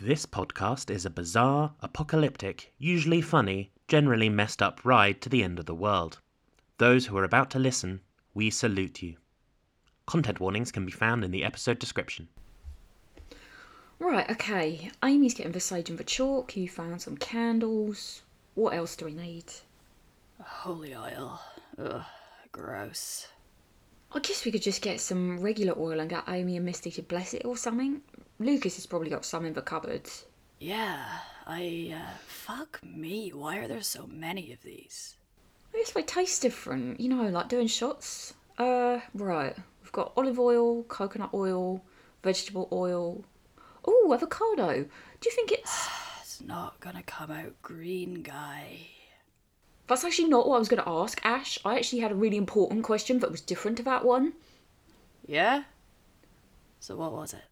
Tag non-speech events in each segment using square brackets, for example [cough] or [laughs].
This podcast is a bizarre, apocalyptic, usually funny, generally messed up ride to the end of the world. Those who are about to listen, we salute you. Content warnings can be found in the episode description. Right, okay. Amy's getting the sage and the chalk. You found some candles. What else do we need? Holy oil. Ugh, gross. I guess we could just get some regular oil and get Amy and Misty to bless it or something. Lucas has probably got some in the cupboard. Yeah, I. Uh, fuck me. Why are there so many of these? I guess they taste different, you know, like doing shots. Uh, right. We've got olive oil, coconut oil, vegetable oil. Oh, avocado. Do you think it's. [sighs] It's not gonna come out green, guy. That's actually not what I was going to ask, Ash. I actually had a really important question that was different to that one. Yeah? So what was it?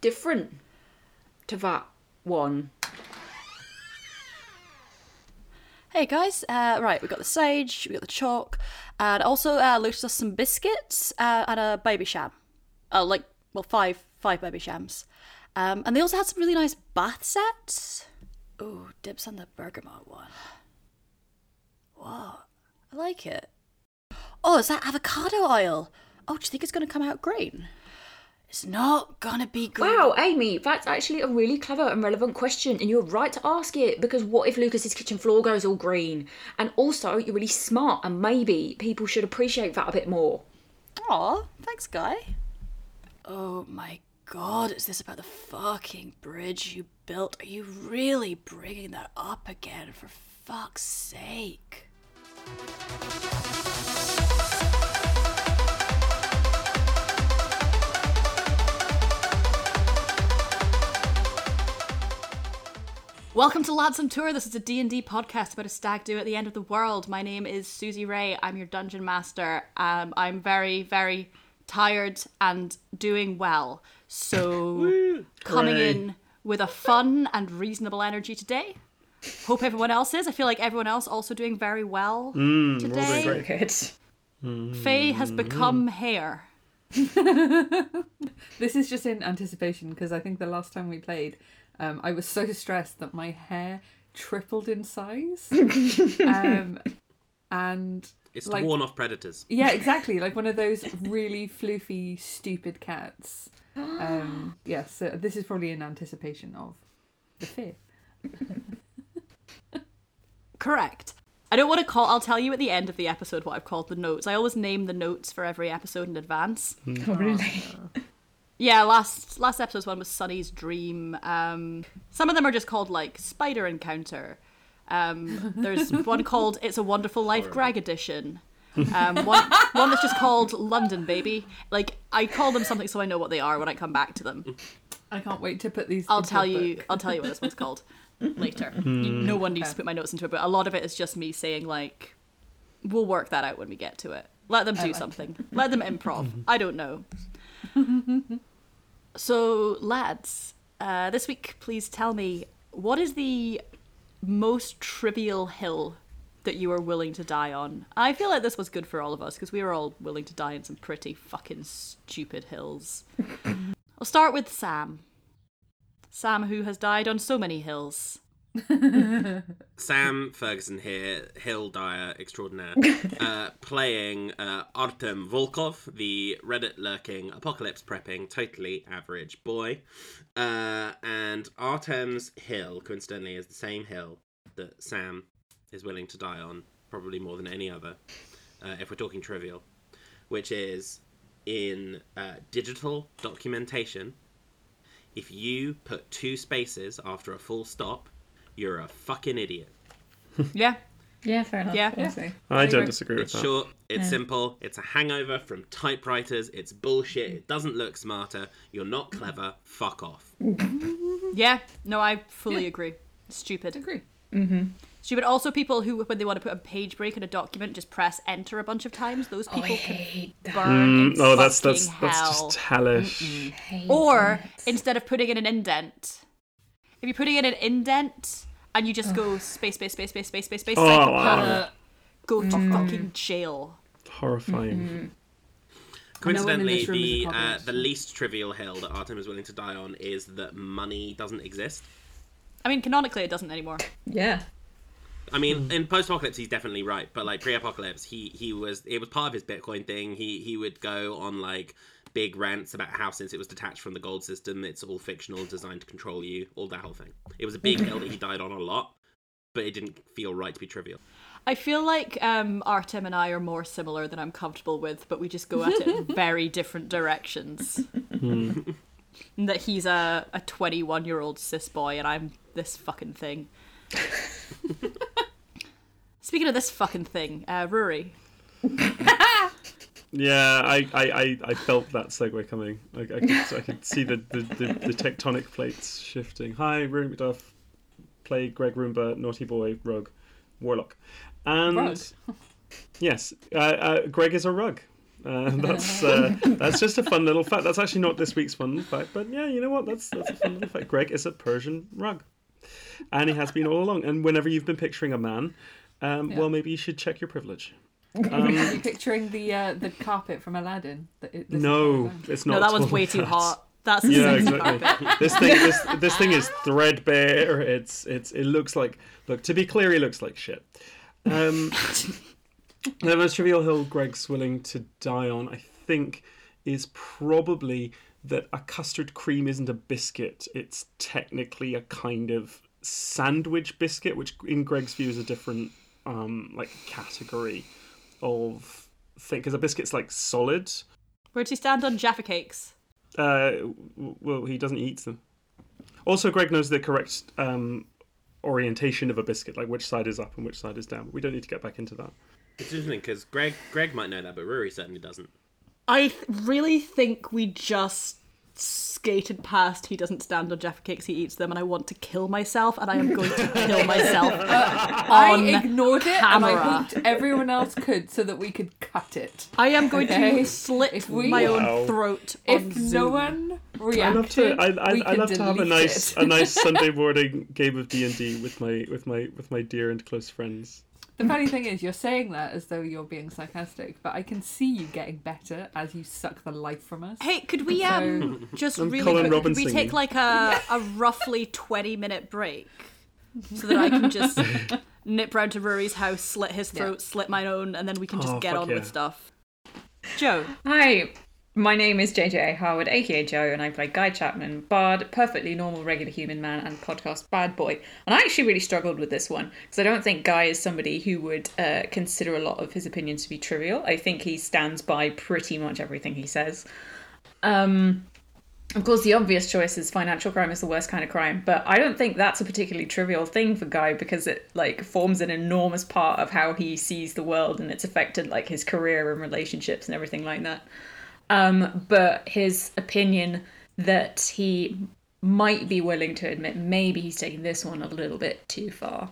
Different to that one. Hey guys, uh, right, we got the sage, we got the chalk, and also uh, Lucius us some biscuits uh, and a Babycham. Uh, like, well, five five Babychams. Um, and they also had some really nice bath sets. Ooh, dips on the bergamot one. What? I like it. Oh, is that avocado oil? Oh, do you think it's going to come out green? It's not gonna be green. Wow, Amy, that's actually a really clever and relevant question, and you're right to ask it because what if Lucas's kitchen floor goes all green? And also, you're really smart, and maybe people should appreciate that a bit more. Aw, thanks, guy. Oh my god, is this about the fucking bridge you built? Are you really bringing that up again, for fuck's sake? Welcome to Lads on Tour. This is a D&D podcast about a stag do at the end of the world. My name is Susie Rae. I'm your dungeon master. Um, I'm very, very tired and doing well. So [laughs] coming Hooray. in with a fun and reasonable energy today. Hope everyone else is. I feel like everyone else also doing very well today. Good. Fay has become hair. [laughs] This is just in anticipation because I think the last time we played, um, I was so stressed that my hair tripled in size. [laughs] um, and It's Like- to warn off predators. yeah, [laughs] exactly, like one of those really floofy, stupid cats. Um, [gasps] yeah, so this is probably in anticipation of the fear. Correct. I don't want to call. I'll tell you at the end of the episode what I've called the notes. I always name the notes for every episode in advance. Oh, really? Yeah, last last episode's one was Sunny's dream. Um, some of them are just called like Spider Encounter. Um, there's [laughs] one called It's a Wonderful Life Greg Edition. Um, one, one that's just called London Baby. Like I call them something so I know what they are when I come back to them. I can't wait to put these. I'll tell you. book. I'll tell you what this one's called [laughs] later. No one needs to put my notes into it, but a lot of it is just me saying like, "We'll work that out when we get to it." Let them do something. Let them improv. [laughs] I don't know. [laughs] so, lads, uh, this week, please tell me what is the most trivial hill that you are willing to die on. I feel like this was good for all of us because we were all willing to die on some pretty fucking stupid hills. [laughs] I'll start with Sam. Sam, who has died on so many hills. [laughs] Sam Ferguson here, Hill Dyer extraordinaire, [laughs] uh, playing uh, Artem Volkov, the Reddit lurking, apocalypse prepping, totally average boy. Uh, and Artem's hill, coincidentally, is the same hill that Sam is willing to die on, probably more than any other, uh, if we're talking trivial, which is in uh, digital documentation. If you put two spaces after a full stop, you're a fucking idiot. Yeah, Yeah, fair enough. yeah. Okay. I don't disagree with It's that. short, it's simple, it's a hangover from typewriters, it's bullshit, it doesn't look smarter, you're not clever, fuck off. Yeah, no, I fully agree. Stupid. Agree. Mm-hmm. Stupid. Also, people who, when they want to put a page break in a document, just press enter a bunch of times. Those people can hate that. burn in Mm, oh, that's that's fucking that's hell. just hellish. Or that. instead of putting in an indent, if you're putting in an indent and you just go space, space, space, space, space, space, space, Oh, psychopath, wow. Uh, go to mm. fucking jail. Horrifying. Mm-hmm. Coincidentally, this room is the uh, apocalypse. the least trivial hill that Artem is willing to die on is that money doesn't exist. I mean, canonically, it doesn't anymore. Yeah. I mean, mm. in post-apocalypse, he's definitely right, but like pre-apocalypse, he he was it was part of his Bitcoin thing. He he would go on like big rants about how since it was detached from the gold system, it's all fictional, designed to control you, all that whole thing. It was a big hill that he died on a lot, but it didn't feel right to be trivial. I feel like um, Artem and I are more similar than I'm comfortable with, but we just go at it in [laughs] very different directions. And that he's a, a 21 year old cis boy and I'm this fucking thing. [laughs] Speaking of this fucking thing, uh, Rory, [laughs] Yeah, I, I, I, felt that segue coming. I, I, could, I could see the, the, the, the tectonic plates shifting. Hi, Rory MacDuff, play Gregg Roumbax, Naughty Boy, Rogue, Warlock. And Rug. [laughs] yes, uh, uh, Greg is a rug. Uh, [laughs] that's uh, that's just a fun little fact. That's actually not this week's fun fact, but yeah, you know what? That's that's a fun little fact. Greg is a Persian rug, and he has been all along. And whenever you've been picturing a man, um, Yeah. well, maybe you should check your privilege. [laughs] Are you picturing the uh, the carpet from Aladdin? It- this No, it's not. no, that at one's way [laughs] too that. hot. That's a Yeah, exactly. [laughs] carpet. this thing, this this thing is threadbare. It's it's it looks like look. To be clear, he looks like shit. Um, the most trivial hill Greg's willing to die on, I think, is probably that a custard cream isn't a biscuit. It's technically a kind of sandwich biscuit, which in Greg's view is a different um like category of thing because a biscuit's like solid. Where'd you stand on Jaffa cakes? Uh, well, he doesn't eat them. Also, Greg knows the correct um, orientation of a biscuit, like which side is up and which side is down. We don't need to get back into that. It's interesting because Greg Greg might know that, but Rory certainly doesn't. I th- really think we just skated past he doesn't stand on Jaffa cakes, he eats them, and I want to kill myself, and I am going to kill [laughs] myself [laughs] I on ignored it, and I camera. hoped everyone else could, so that we could cut it. I am going Okay. to slit If we- my Wow. own throat on If Zoom. no one I reacted, love to. I, I, we I love to have a nice it. a nice [laughs] Sunday morning game of D and D with my with my with my dear and close friends. The funny thing is, you're saying that as though you're being sarcastic, but I can see you getting better as you suck the life from us. Hey, could we um [laughs] just I'm really Colin quick, could Robinson. we take like a, [laughs] a roughly twenty minute break so that I can just [laughs] nip round to Rory's house, slit his throat, slit my own, and then we can just Oh, get fuck on yeah. with stuff. Joe, Hi, my name is JJ Harwood, aka Joe, and I play Guy Chapman, bard, perfectly normal, regular human man, and podcast bad boy. And I actually really struggled with this one because I don't think Guy is somebody who would uh, consider a lot of his opinions to be trivial. I think he stands by pretty much everything he says. Um, of course, the obvious choice is financial crime is the worst kind of crime, but I don't think that's a particularly trivial thing for Guy because it like forms an enormous part of how he sees the world and it's affected like his career and relationships and everything like that. Um, but his opinion that he might be willing to admit maybe he's taking this one a little bit too far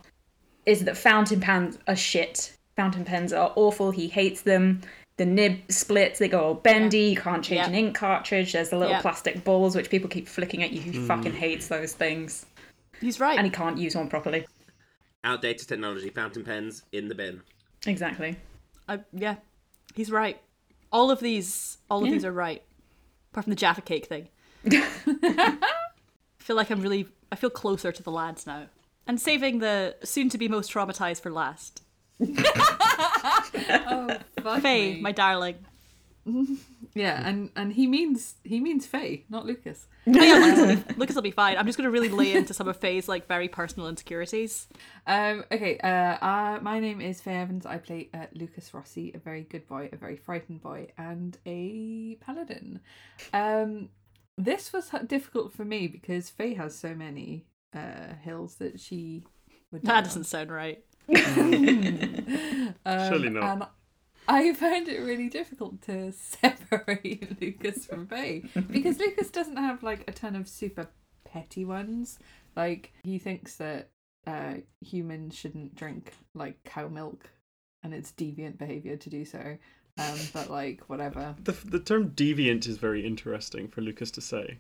is that fountain pens are shit. Fountain pens are awful. He hates them. The nib splits, they go all bendy. You can't change Yeah. an ink cartridge. There's the little Yeah. plastic balls which people keep flicking at you. He fucking hates those things. he's right. And he can't use one properly. Outdated technology, fountain pens in the bin. Exactly. I, yeah, he's right. All of these, all of these are right, apart from the Jaffa cake thing. [laughs] I feel like I'm really, I feel closer to the lads now, and saving the soon-to-be most traumatized for last. [laughs] Oh, fuck Fay, me. my darling. [laughs] Yeah, and and he means he means Fay, not Lucas. Oh, [laughs] yeah, Lucas will, be, [laughs] Lucas will be fine. I'm just going to really lay into some of Fay's like very personal insecurities. Um, okay, uh, uh, my name is Fay Evans. I play uh, Lucas Rossi, a very good boy, a very frightened boy, and a paladin. Um, this was difficult for me because Fay has so many uh, hills that she would. That doesn't sound right. Um, Surely not. And I find it really difficult to separate [laughs] Lucas from Fay because Lucas doesn't have like a ton of super petty ones. Like he thinks that uh, humans shouldn't drink like cow milk, and it's deviant behavior to do so. Um, but like whatever. The, the term deviant is very interesting for Lucas to say.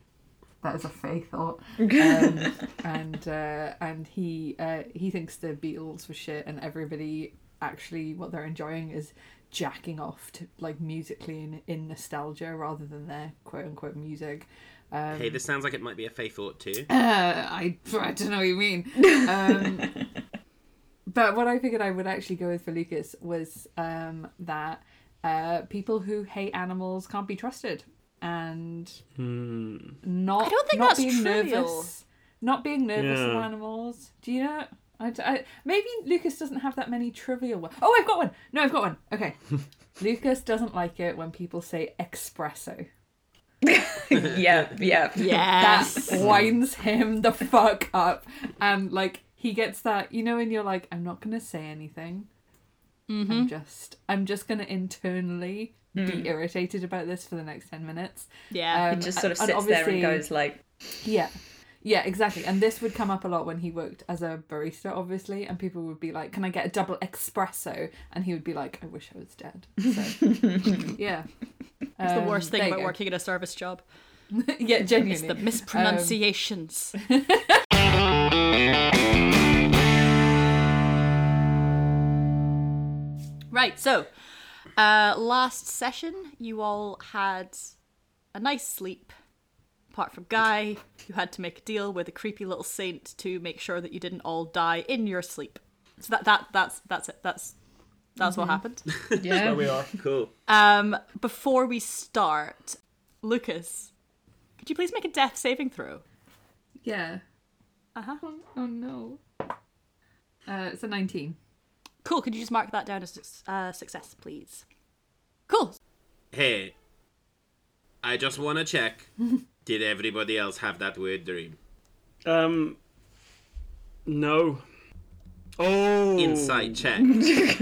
That is a Fay thought. [laughs] Um, and uh, and he uh, he thinks the Beatles were shit, and everybody actually what they're enjoying is jacking off to like musically in, in nostalgia rather than their quote unquote music. Um, Hey, this sounds like it might be a Fay thought too. uh, [laughs] I I don't know what you mean. Um, [laughs] but what I figured I would actually go with for Lucas was um, that uh, people who hate animals can't be trusted, and Hmm. not I don't think not that's being trivial. nervous, not being nervous of animals. Do you know? I, I- maybe Lucas doesn't have that many trivial ones. Oh, I've got one. No, I've got one. Okay, [laughs] Lucas doesn't like it when people say espresso. [laughs] yeah, yeah. Yes. that winds him the fuck up and like he gets that you know when you're like i'm not gonna say anything i'm just i'm just gonna internally be irritated about this for the next 10 minutes Yeah. Um, He just sort of sits there and goes like, yeah yeah exactly and this would come up a lot when he worked as a barista obviously and people would be like can i get a double espresso and he would be like i wish i was dead so [laughs] yeah It's the worst thing about working. working in a service job. [laughs] yeah genuinely, It's the mispronunciations. [laughs] right, so uh, last session you all had a nice sleep. Apart from Guy, who had to make a deal with a creepy little saint to make sure that you didn't all die in your sleep. So that that that's that's it. That's that's what happened. [laughs] yeah. There we are. Cool. Um, before we start, Lucas, could you please make a death saving throw? yeah Uh-huh. oh, oh no uh it's a 19 Cool. Could you just mark that down as uh, success, please? Cool. Hey, I just want to check. [laughs] Did everybody else have that weird dream? Um. No. Oh. Insight check. [laughs]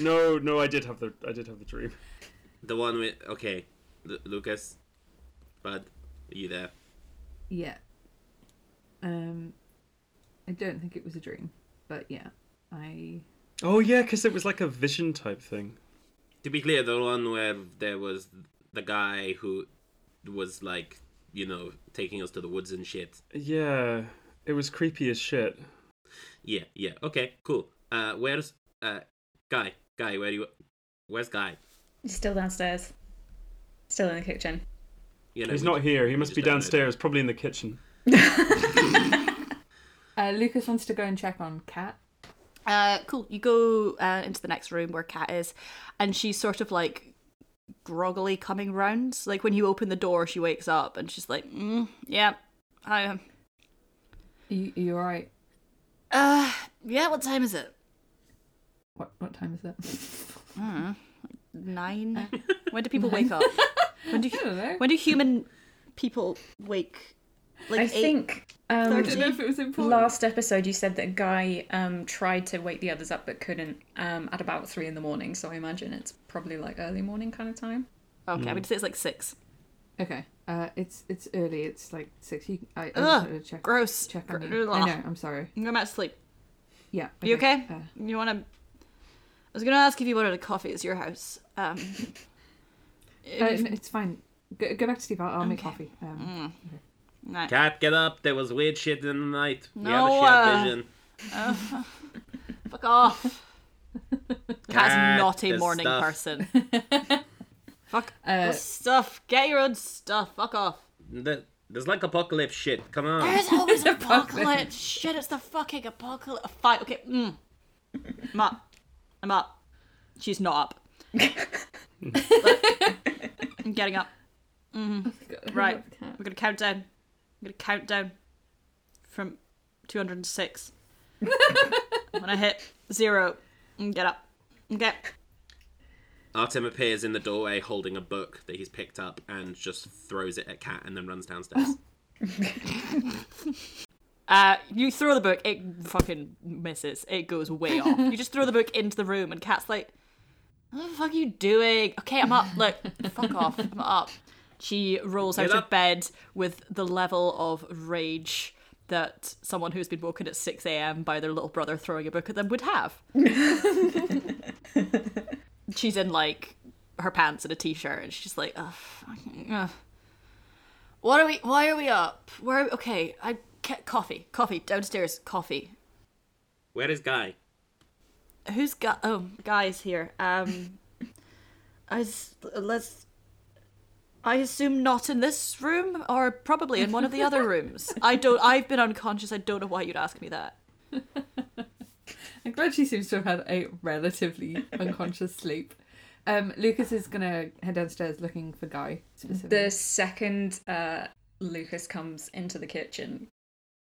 No, no, I did have the I did have the dream. the one with okay, Lu Lucas, Bud, are you there? Yeah. Um, I don't think it was a dream, but yeah, I. Oh yeah, because it was like a vision type thing. To be clear, the one where there was the guy who was like, you know, taking us to the woods and shit. Yeah, it was creepy as shit. Yeah, yeah. Okay, cool. Uh, where's uh, guy? Guy, where do you? Where's guy? He's still downstairs. Still in the kitchen. You know, He's not ju- here. He must be downstairs, probably in the kitchen. [laughs] Uh, Lucas wants to go and check on Cat. Uh, cool. You go uh, into the next room where Cat is, and she's sort of like groggily coming round. Like when you open the door, she wakes up and she's like, mm, "Yeah, I am. You, are you alright? Uh, yeah. What time is it? What what time is it? Nine. [laughs] when do people wake up? [laughs] When do know. when do human people wake? Like I eight, think um, I don't know if it was important. last episode you said that Guy um, tried to wake the others up but couldn't um, at about three in the morning. So I imagine it's probably like early morning kind of time. Okay, I would gonna say it's like six. Okay. Uh, it's it's early. It's like six. You, I, I just Ugh, wanted to check. gross. Check on Gr- you. ugh. I know. I'm sorry. I'm going back to sleep. Yeah. You okay? Uh, You want to? I was gonna ask if you wanted a coffee. It's your house. Um, uh, n- it's fine. Go, go back to sleep. I'll, I'll make coffee. Um, no. Cat, get up! There was weird shit in the night. We have No, a shared uh, vision. [laughs] Fuck off. Cat's Cat, not a morning stuff. person. [laughs] Fuck Uh, stuff. Get your own stuff. Fuck off. The- There's like apocalypse shit. Come on. There's always [laughs] apocalypse. Shit, it's the fucking apocalypse. Fine. Okay. Mm. I'm up. I'm up. She's not up. I'm getting up. Right. We're gonna count down. I'm gonna count down from 206. [laughs] when I hit zero, and get up. Okay. Artem appears in the doorway holding a book that he's picked up and just throws it at Cat and then runs downstairs. [laughs] Uh, you throw the book, it fucking misses. It goes way off. You just throw the book into the room, and Kat's like, "What the fuck are you doing?" Okay, I'm up. Look, fuck off. I'm up. She rolls out Get of bed with the level of rage that someone who's been woken at 6 a.m. by their little brother throwing a book at them would have. [laughs] she's in like her pants and a t-shirt, and she's like, "Ugh, fucking. What are we? Why are we up? Where? Are we, okay, I coffee, coffee downstairs, coffee. Where is Guy? Who's got? Oh, guys here. Um, [laughs] I s- let's. I assume not in this room, or probably in one of the other [laughs] rooms. I don't. I've been unconscious. I don't know why you'd ask me that. [laughs] I'm glad she seems to have had a relatively unconscious sleep. Um, Lucas is gonna head downstairs looking for Guy specifically. The second uh, Lucas comes into the kitchen,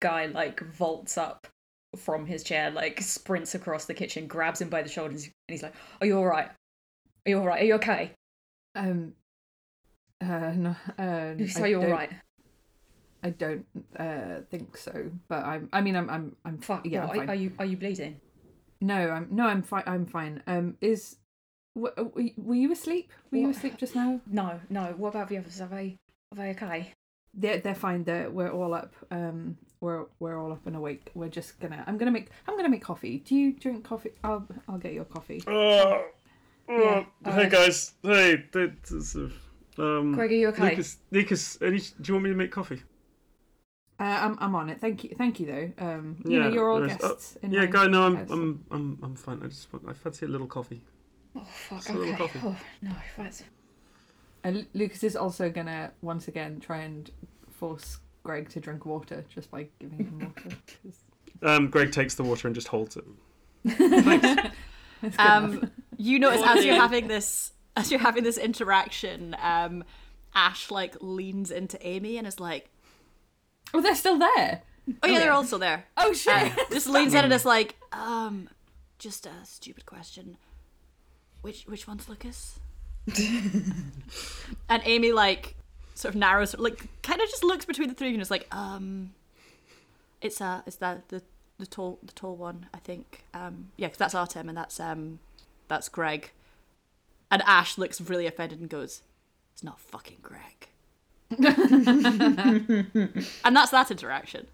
Guy like vaults up from his chair, like sprints across the kitchen, grabs him by the shoulders, and he's like, "Are you all right? Are you all right? Are you okay? Um, uh, no, uh, Lucas, I are you all don't- right? I don't uh think so, but I'm. I mean, I'm. I'm. I'm. Fuck. Yeah, what, I'm are, fine. are you are you bleeding? No, I'm. No, I'm fine. I'm fine. Um, is. W- were you- asleep? Were you asleep just now? No, no. What about the others? Are they are they okay? They're they're fine. They're we're all up. Um, we're we're all up and awake. We're just gonna. I'm gonna make. I'm gonna make coffee. Do you drink coffee? I'll I'll get your coffee. Uh, Yeah, uh, hey uh, guys, hey, this is, um, Greg, are you okay? Lucas, Lucas, any, do you want me to make coffee? Uh, I'm I'm on it. Thank you. Thank you though. Um, you know you're all there's- oh, guests. in Yeah, my guy, no, I'm, house. I'm, I'm, I'm fine. I just, want, I fancy a little coffee. Oh fuck. Just a Okay. coffee. Oh no. That's Uh, Lu- Lucas is also gonna once again try and force Greg to drink water just by giving him water. [laughs] Um, Greg takes the water and just holds it. [laughs] it's. Um, you notice as you're having this, as you're having this interaction, um, Ash like leans into Amy and is like, oh, they're still there. "Oh yeah, they're also there." Oh shit! Uh, just leans in and is like, um, just a stupid question. Which which one's Lucas? [laughs] and Amy like sort of narrows, like kind of just looks between the three of you and is like, um, it's uh, it's that the the tall the tall one, I think. Um, yeah, 'cause that's Artem and that's um, that's Greg. And Ash looks really offended and goes, "It's not fucking Greg." [laughs] and that's that interaction.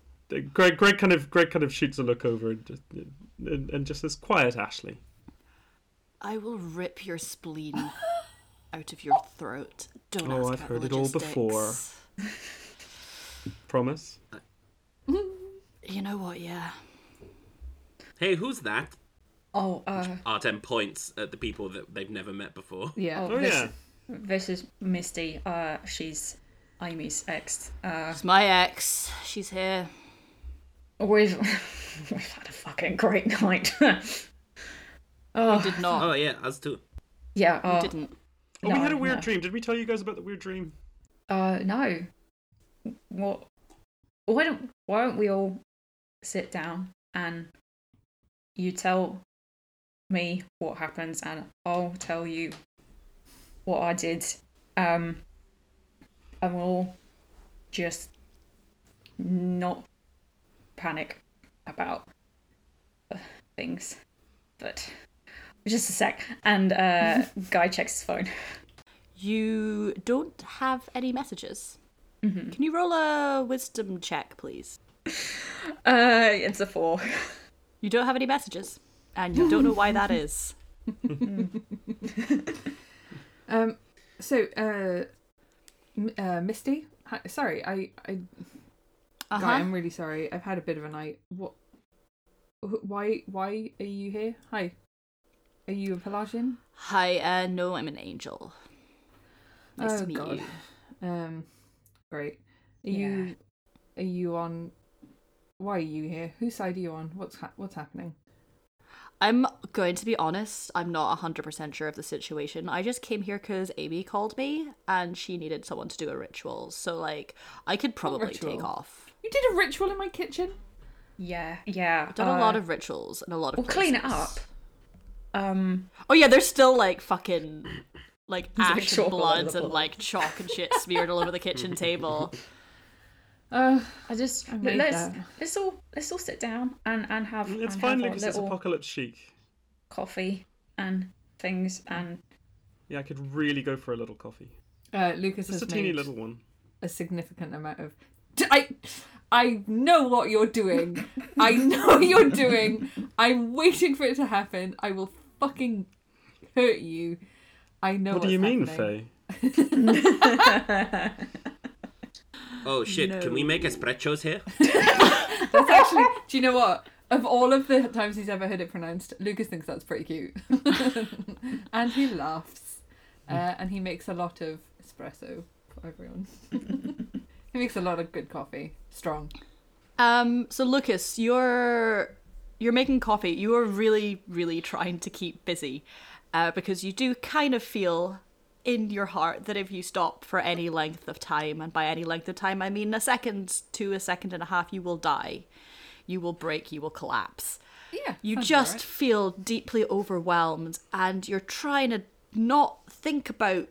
Greg, Greg kind of, Greg kind of shoots a look over and just, and, and just says, "Quiet, Ashley." I will rip your spleen [laughs] out of your throat. Don't Oh, ask I've about heard it all before. Promise. [laughs] You know what? Yeah. Hey, who's that? Oh uh. Artem points at the people that they've never met before. yeah. Oh, Oh this, yeah. This is Misty. Uh, she's Amy's ex. Uh, It's my ex. She's here. we've [laughs] we've had a fucking great night. [laughs] oh Did not. Oh yeah, us too. yeah. Uh, didn't. Oh, we had a weird no. dream. Did we tell you guys about the weird dream? Uh, no. What? Why don't Why don't we all sit down and you tell me what happens and I'll tell you what I did. Um, and we'll just not panic about things. But just a sec. And uh, [laughs] Guy checks his phone. You don't have any messages. Mm-hmm. Can you roll a wisdom check, please? Uh, it's a four. You don't have any messages, and you don't know why that is. [laughs] [laughs] Um. So, uh, uh, Misty. Hi, sorry, I, I, Uh Guy, huh. I'm really sorry. I've had a bit of a night. What? Why? Why are you here? Hi. Are you a Pelagian? Hi. Uh, no, I'm an angel. Nice oh to meet God. you. Um. Great. Are Yeah. you? Are you on? Why are you here? Whose side are you on? What's ha- What's happening? I'm going to be honest, I'm not 100% sure of the situation. I just came here because Amy called me and she needed someone to do a ritual. So, like, I could probably take off. You did a ritual in my kitchen. Yeah, yeah. I've done a lot of rituals and a lot of We'll clean it up. Um, Oh, yeah, there's still, like, fucking, like, There's, like, ash and all over bloods and, like, chalk and shit smeared all over the kitchen table. [laughs] Uh, I just I let's that. let's all let's all sit down and and have It's and fine, have Lucas. It's apocalypse chic. coffee and things and Yeah, I could really go for a little coffee. uh, Lucas Just has a teeny made little one. a significant amount of. I, I know what you're doing. I know what you're doing. I'm waiting for it to happen. I will fucking hurt you. I know. What do what's you mean, happening. Fay? [laughs] [laughs] Oh shit! Can we make espressos here? [laughs] That's actually. Do you know what? Of all of the times he's ever heard it pronounced, Lucas thinks that's pretty cute, [laughs] and he laughs. uh, and he makes a lot of espresso for everyone. [laughs] he makes a lot of good coffee, strong. Um, so Lucas, you're you're making coffee. You are really, really trying to keep busy, uh, because you do kind of feel in your heart that if you stop for any length of time, and by any length of time I mean a second to a second and a half, you will die. You will break. You will collapse. Yeah, You just alright. feel deeply overwhelmed, and you're trying to not think about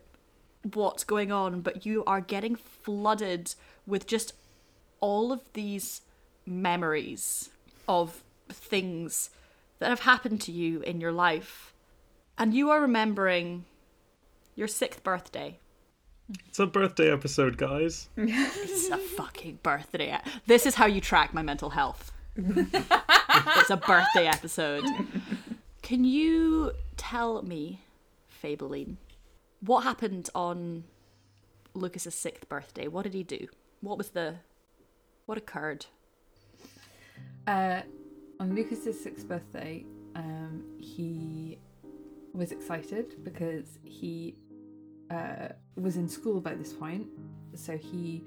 what's going on, but you are getting flooded with just all of these memories of things that have happened to you in your life. And you are remembering your sixth birthday. It's a birthday episode, guys. It's a fucking birthday. This is how you track my mental health. it's a birthday episode. Can you tell me, Fabeline, what happened on Lucas's sixth birthday? What did he do? What was the what occurred? Uh, on Lucas's sixth birthday, um, he was excited because he uh, was in school by this point, so he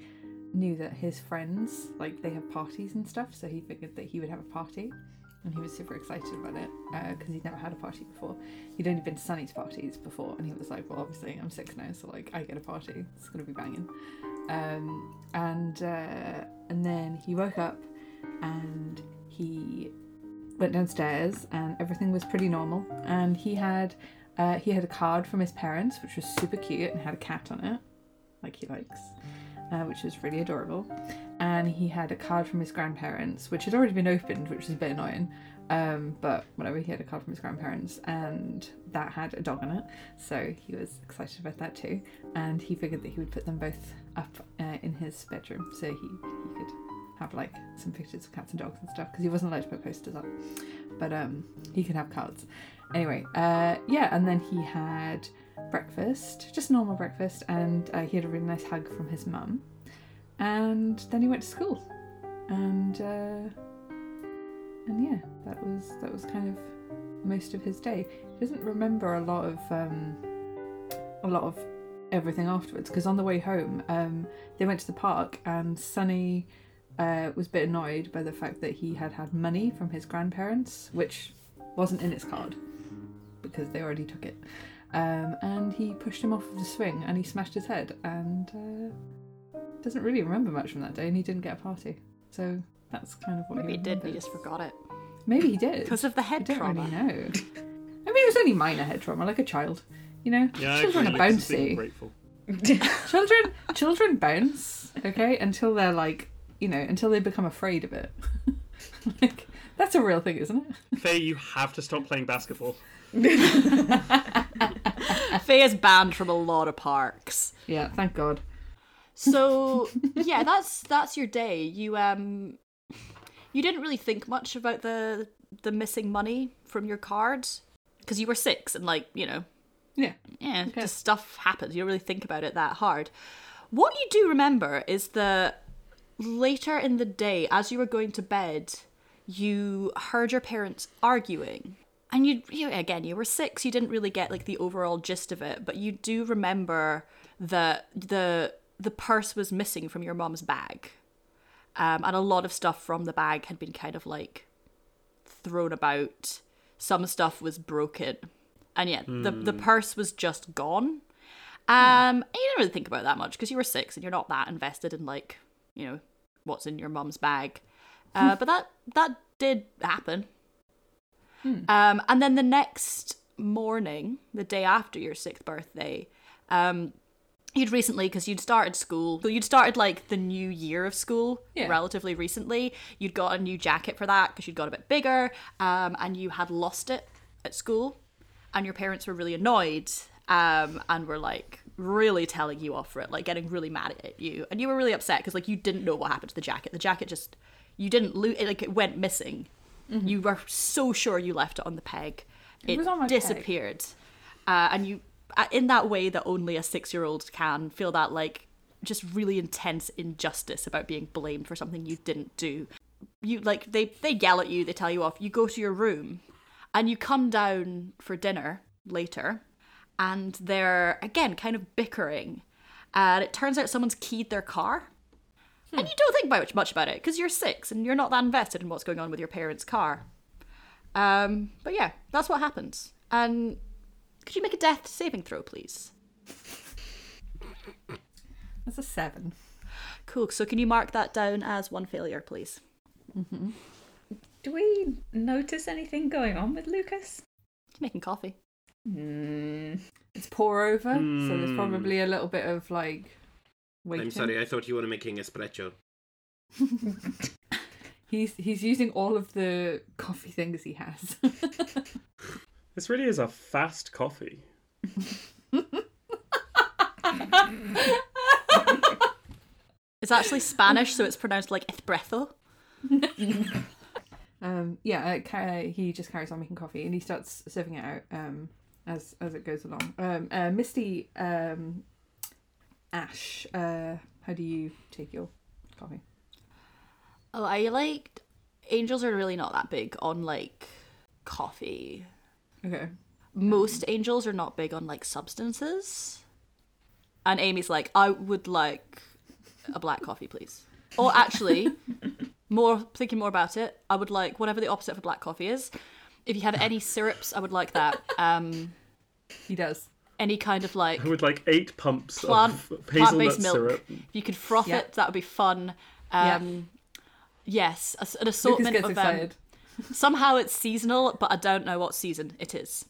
knew that his friends like they have parties and stuff. So he figured that he would have a party, and he was super excited about it because he'd never had a party before. He'd only been to Sunny's parties before, and he was like, "Well, obviously I'm six now, so like I get a party. It's gonna be banging." Um, and uh, and then he woke up and he went downstairs and everything was pretty normal and he had uh, he had a card from his parents which was super cute and had a cat on it like he likes uh, which was really adorable. And he had a card from his grandparents which had already been opened which was a bit annoying um, but whatever he had a card from his grandparents and that had a dog on it so he was excited about that too. And he figured that he would put them both up uh, in his bedroom so he, he could have like some pictures of cats and dogs and stuff because he wasn't allowed to put posters up but um he could have cards anyway uh yeah and then he had breakfast just normal breakfast and uh, he had a really nice hug from his mum. And then he went to school. And uh and yeah that was that was kind of most of his day. He doesn't remember a lot of um a lot of everything afterwards because on the way home um they went to the park and sunny uh, was a bit annoyed by the fact that he had had money from his grandparents, which wasn't in his card because they already took it. Um, and he pushed him off of the swing and he smashed his head and uh, doesn't really remember much from that day and he didn't get a party. So that's kind of what Maybe he he did, we just forgot it. Maybe he did. [laughs] Because of the I head don't trauma. really know. I mean, it was only minor head trauma, like a child. You know, Yeah, children agree, are Lucas is being bouncy. grateful. [laughs] [laughs] children children bounce okay until they're like you know until they become afraid of it like that's a real thing isn't it Fay, you have to stop playing basketball. [laughs] Fay is banned from a lot of parks. yeah thank god So yeah, that's that's your day. You um you didn't really think much about the the missing money from your card because you were six and like you know yeah yeah just stuff happens. You don't really think about it that hard. What you do remember is that later in the day, as you were going to bed, you heard your parents arguing. And you, you again, you were six. You didn't really get like the overall gist of it, but you do remember that the the purse was missing from your mom's bag, um, and a lot of stuff from the bag had been kind of like thrown about. Some stuff was broken, and yeah, the the purse was just gone. Um, and you didn't really think about that much because you were six and you're not that invested in like you know what's in your mum's bag. Uh, [laughs] but that that did happen. Um, and then the next morning, the day after your sixth birthday, um, you'd recently because you'd started school. So you'd started like the new year of school Yeah. relatively recently. You'd got a new jacket for that because you'd got a bit bigger, um, and you had lost it at school, and your parents were really annoyed, um, and were like really telling you off for it, like getting really mad at you, and you were really upset because like you didn't know what happened to the jacket. The jacket just you didn't lose it, like it went missing. You were so sure you left it on the peg. It, was on my peg. disappeared, uh, and you uh, in that way that only a six-year-old can feel that like just really intense injustice about being blamed for something you didn't do. You like they they yell at you, they tell you off. You go to your room, and you come down for dinner later, and they're again kind of bickering. And it turns out someone's keyed their car. And you don't think much much about it because you're six and you're not that invested in what's going on with your parents' car. Um, but yeah, that's what happens. And could you make a death saving throw, please? That's a seven. Cool. So can you mark that down as one failure, please? Do we notice anything going on with Lucas? He's making coffee. Mm, It's pour over, so there's Hmm. probably a little bit of like waiting. I'm sorry, I thought you were making espresso. [laughs] He's he's using all of the coffee things he has. [laughs] This really is a fast coffee. It's actually Spanish, so it's pronounced like espresso. [laughs] um, yeah, uh, he just carries on making coffee and he starts serving it out um, as as it goes along. Um, uh, Misty, um, Ash, uh, how do you take your coffee? Oh, I liked. Angels are really not that big on like coffee. Okay. Most angels are not big on like substances. And Amy's like, I would like a black coffee, please. Or actually, [laughs] more thinking more about it, I would like whatever the opposite of a black coffee is. If you have any syrups, I would like that. Um, He does. Any kind of like [laughs] I would like eight pumps plant, of plant-based milk. syrup. If you could froth Yeah. it, that would be fun. Yeah. Um, Yes, a- an assortment gets of um, [laughs] somehow it's seasonal, but I don't know what season it is.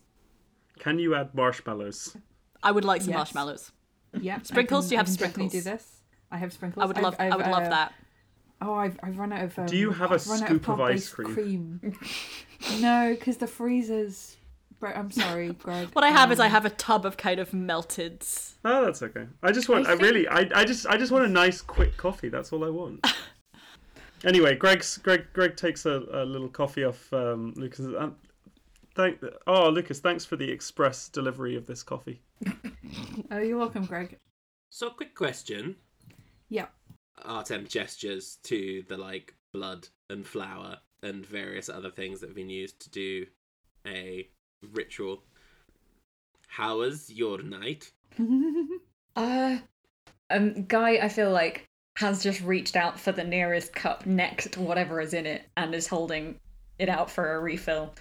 Can you add marshmallows? I would like some Yes. marshmallows. yeah. Sprinkles? can- Do you have sprinkles? Do this. I have sprinkles. I would I've- love. I I've, would love uh, that. Oh, I've, I've run out of. Um, Do you have a I've scoop of ice plant-based cream? [laughs] no, because the freezers. Bre- I'm sorry, Greg. What I have is I Um, have a tub of kind of melted. Oh, that's okay. I just want. I I, really. I, I just. I just want a nice, quick coffee. That's all I want. [laughs] anyway, Greg's. Greg. Greg takes a, a little coffee off um, Lucas. Um, thank. Oh, Lucas. Thanks for the express delivery of this coffee. [laughs] Oh, you're welcome, Greg. So, quick question. Yeah. Artem gestures to the like blood and flour and various other things that have been used to do a ritual. How was your night? [laughs] Uh, um, Guy, I feel like has just reached out for the nearest cup next to whatever is in it and is holding it out for a refill.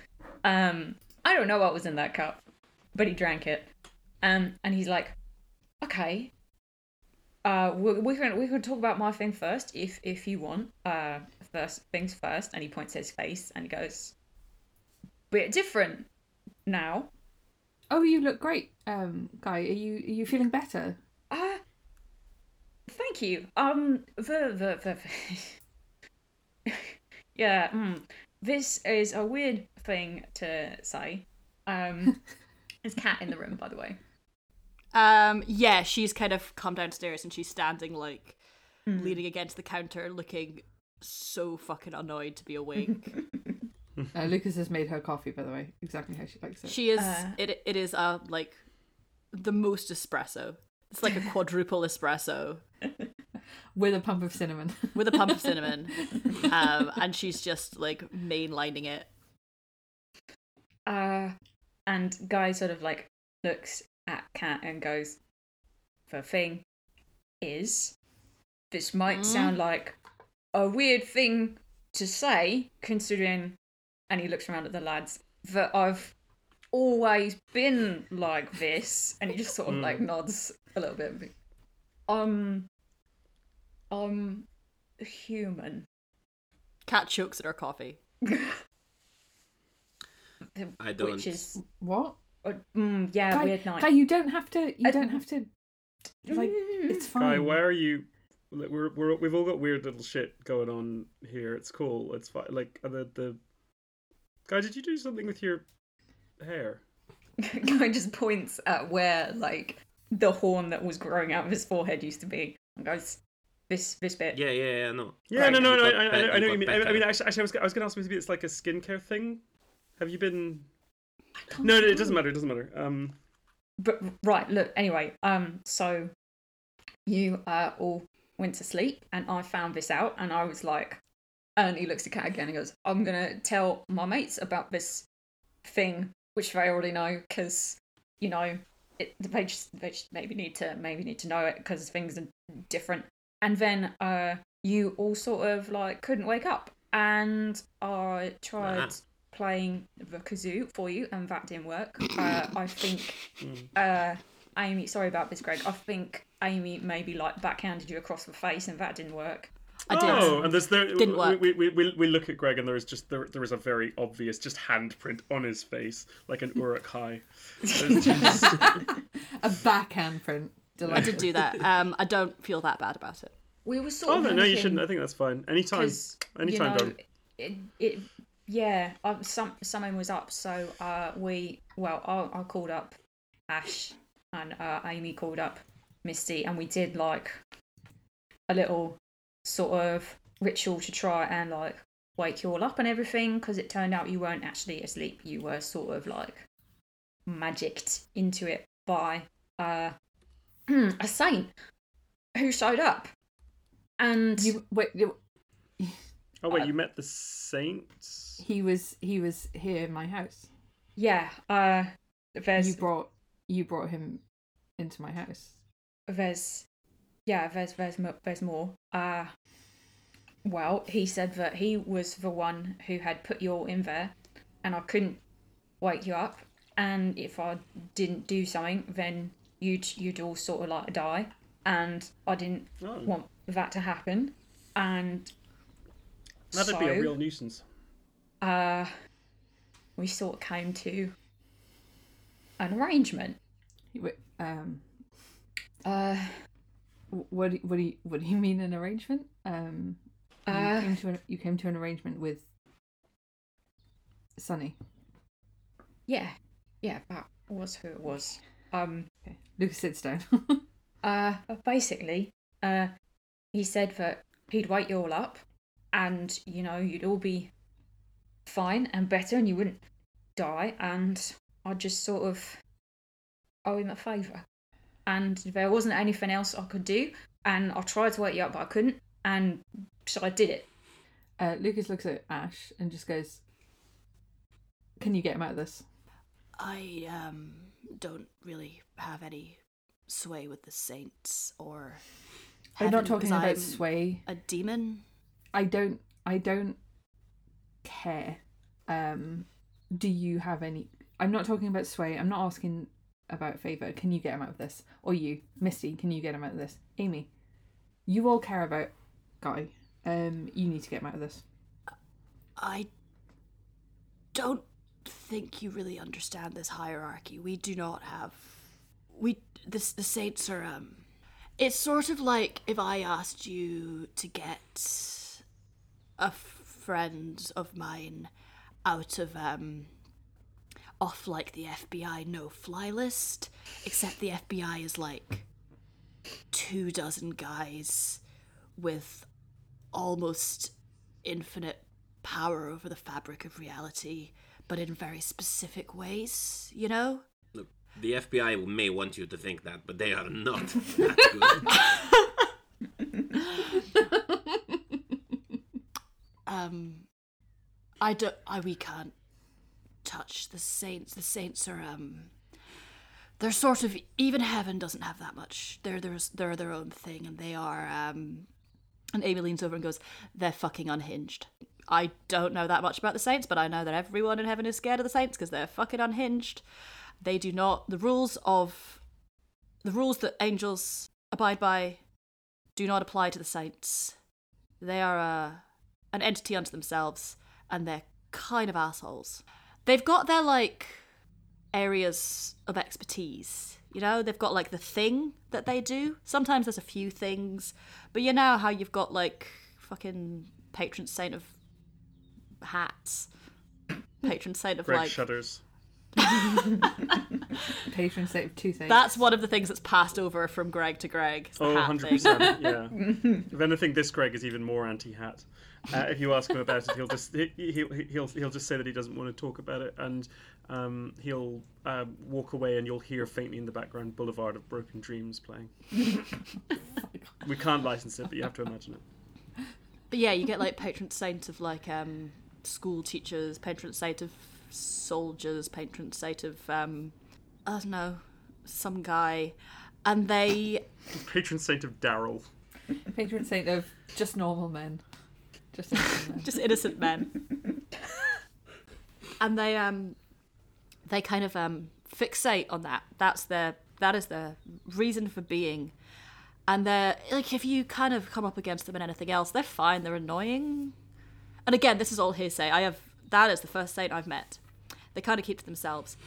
Um, I don't know what was in that cup, but he drank it. Um, and he's like, "Okay, uh, we, can we can talk about my thing first if if you want. Uh, first things first." And he points his face and he goes, "Bit different now." Oh, you look great, um, guy. Are you are you feeling better? Uh thank you. Um the the, the [laughs] Yeah, mm, this is a weird thing to say. Um [laughs] there's cat in the room by the way. Um, yeah, she's kind of come downstairs and she's standing like leaning against the counter, looking so fucking annoyed to be awake. [laughs] [laughs] Uh, Lucas has made her coffee, by the way, exactly how she likes it. she is. Uh. It it is uh like the most espresso. It's like a [laughs] quadruple espresso [laughs] with a pump of cinnamon. with a pump of cinnamon, um, and she's just like mainlining it. Uh and Guy sort of like looks at Cat and goes, The thing is this might Mm. sound like a weird thing to say, considering and he looks around at the lads, that I've always been like this and he just sort of like nods a little bit. Um I'm human. Cat chokes at her coffee. [laughs] I don't. Which is what? uh, mm, yeah, Guy, weird night. guy, you don't have to. You I- don't have to. Like, it's fine. Guy, why are you? We're, we're we've all got weird little shit going on here. It's cool. It's fine. Like uh, the the guy, did you do something with your hair? [laughs] Guy just points at where like the horn that was growing out of his forehead used to be. And goes, this this bit. Yeah, yeah, yeah, no. Yeah, Right, no, no, you've no. I, got I, I, bet- I know you've what you got mean. I, I better. mean, actually, actually, I was, I was going to ask maybe it's like a skincare thing. Have you been? No, no, it doesn't matter. It doesn't matter. Um, But right, look. Anyway, um, so you uh all went to sleep, and I found this out, and I was like, and he looks at Cat again and goes, "I'm gonna tell my mates about this thing, which they already know, because you know it, they just they just maybe need to maybe need to know it because things are different. And then uh, you all sort of like couldn't wake up, and I tried Ah. playing the kazoo for you, and that didn't work. [coughs] Uh, I think Mm. uh, Amy, sorry about this, Greg. I think Amy maybe like backhanded you across the face, and that didn't work. I did. Oh, and there's there Didn't work. We, we, we, we look at Greg and there is just there, there is a very obvious just handprint on his face like an [laughs] Uruk Hai. There's [laughs] just- A backhand print. I did do that. [laughs] Um, I don't feel that bad about it. We were sort oh of no, no, you shouldn't. I think that's fine. Anytime, 'Cause, anytime, you know, Dom. it, it, yeah, um, some someone was up, so uh, we well, I, I called up Ash and uh, Amy called up Misty, and we did like a little sort of ritual to try and like wake you all up and everything, because it turned out you weren't actually asleep; you were sort of like magicked into it by uh, [clears throat] a saint who showed up, and You wait. You, Oh wait, you met the saints. he was he was here in my house. Yeah, uh there's You brought you brought him into my house. there's yeah, there's there's there's more. Uh well, he said that he was the one who had put you all in there and I couldn't wake you up and if I didn't do something then you'd you'd all sort of like die and I didn't Oh, want that to happen and that'd be a real nuisance. uh we sort of came to an arrangement. Um, Uh wh- what do, what do you what do you mean an arrangement? Um, you Uh, came to an, you came to an arrangement with Sunny. Yeah, yeah, that was who it was. Um, Okay. Lucas sits down. [laughs] uh, basically, uh, he said that he'd wake you all up, and you know you'd all be fine and better, and you wouldn't die, and I'd just sort of owe him a favour. And there wasn't anything else I could do, and I tried to wake you up, but I couldn't, and so I did it. uh, Lucas looks at Ash and just goes, "Can you get him out of this?" I um don't really have any sway with the saints or. I'm not talking about I'm sway. A demon. I don't. I don't care. Um, do you have any? I'm not talking about sway. I'm not asking about favor. Can you get him out of this? Or you, Misty? Can you get him out of this? Amy, you all care about Guy. Um, you need to get him out of this. I don't think you really understand this hierarchy. We do not have we this the saints are um it's sort of like if I asked you to get a friend of mine out of um off like the FBI no fly list except the FBI is like two dozen guys with almost infinite power over the fabric of reality, but in very specific ways, you know? Look, the FBI may want you to think that, but they are not [laughs] that good. [laughs] Um I don't I we can't touch the saints. The saints are um they're sort of even heaven doesn't have that much. They're there's they're their own thing and they are um and Amy leans over and goes, They're fucking unhinged. I don't know that much about the saints, but I know that everyone in heaven is scared of the saints because they're fucking unhinged. They do not the rules of the rules that angels abide by do not apply to the saints. They are a an entity unto themselves, and they're kind of assholes. They've got their like areas of expertise. You know, they've got like the thing that they do. Sometimes there's a few things, but you know how you've got like fucking patron saint of hats, patron saint of Greg like shudders. [laughs] Patron saint of two things. that's one of the things that's passed over from Greg to Greg. It's the Oh, hat 100 thing. percent. [laughs] Yeah. if anything, this Greg is even more anti-hat. Uh, if you ask him about it, he'll just he, he, he'll he'll just say that he doesn't want to talk about it, and um, he'll um, walk away, and you'll hear faintly in the background "Boulevard of Broken Dreams" playing. [laughs] we can't license it, but you have to imagine it. But yeah, you get like patron saint of like um school teachers, patron saint of soldiers, patron saint of um I don't know, some guy, and they [laughs] Patron saint of Daryl. Patron saint of just normal men. Just men. just innocent men. [laughs] and they um they kind of um fixate on that. That's their that is their reason for being. And they're like if you kind of come up against them in anything else, they're fine, they're annoying. And again, this is all hearsay. I have that is the first saint I've met. They kind of keep to themselves.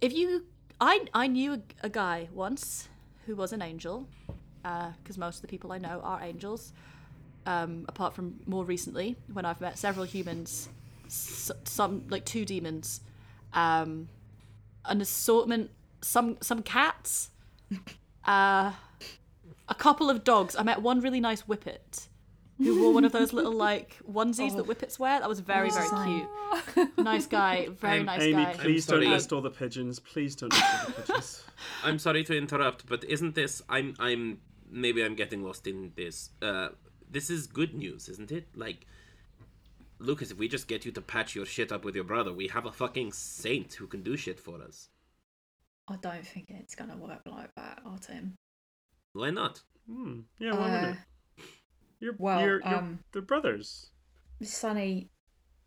If you I I knew a, a guy once who was an angel, because most of the people I know are angels um, apart from more recently when I've met several humans, s- some like two demons, um, an assortment, some some cats, [laughs] uh, a couple of dogs. I met one really nice whippet who wore one of those little like [laughs] onesies that whippets wear. That was very very cute. [laughs] Nice guy, very I'm- nice Amy, guy. please don't sorry. list all the pigeons. Please don't list all the pigeons. I'm sorry to interrupt, but isn't this? I'm I'm maybe I'm getting lost in this. Uh, this is good news, isn't it? Like, Lucas, if we just get you to patch your shit up with your brother, we have a fucking saint who can do shit for us. I don't think it's gonna work like that, Artem. Why not? Hmm. Yeah, why wouldn't Uh, it? You're, well, you're, you're um, they're brothers. Sonny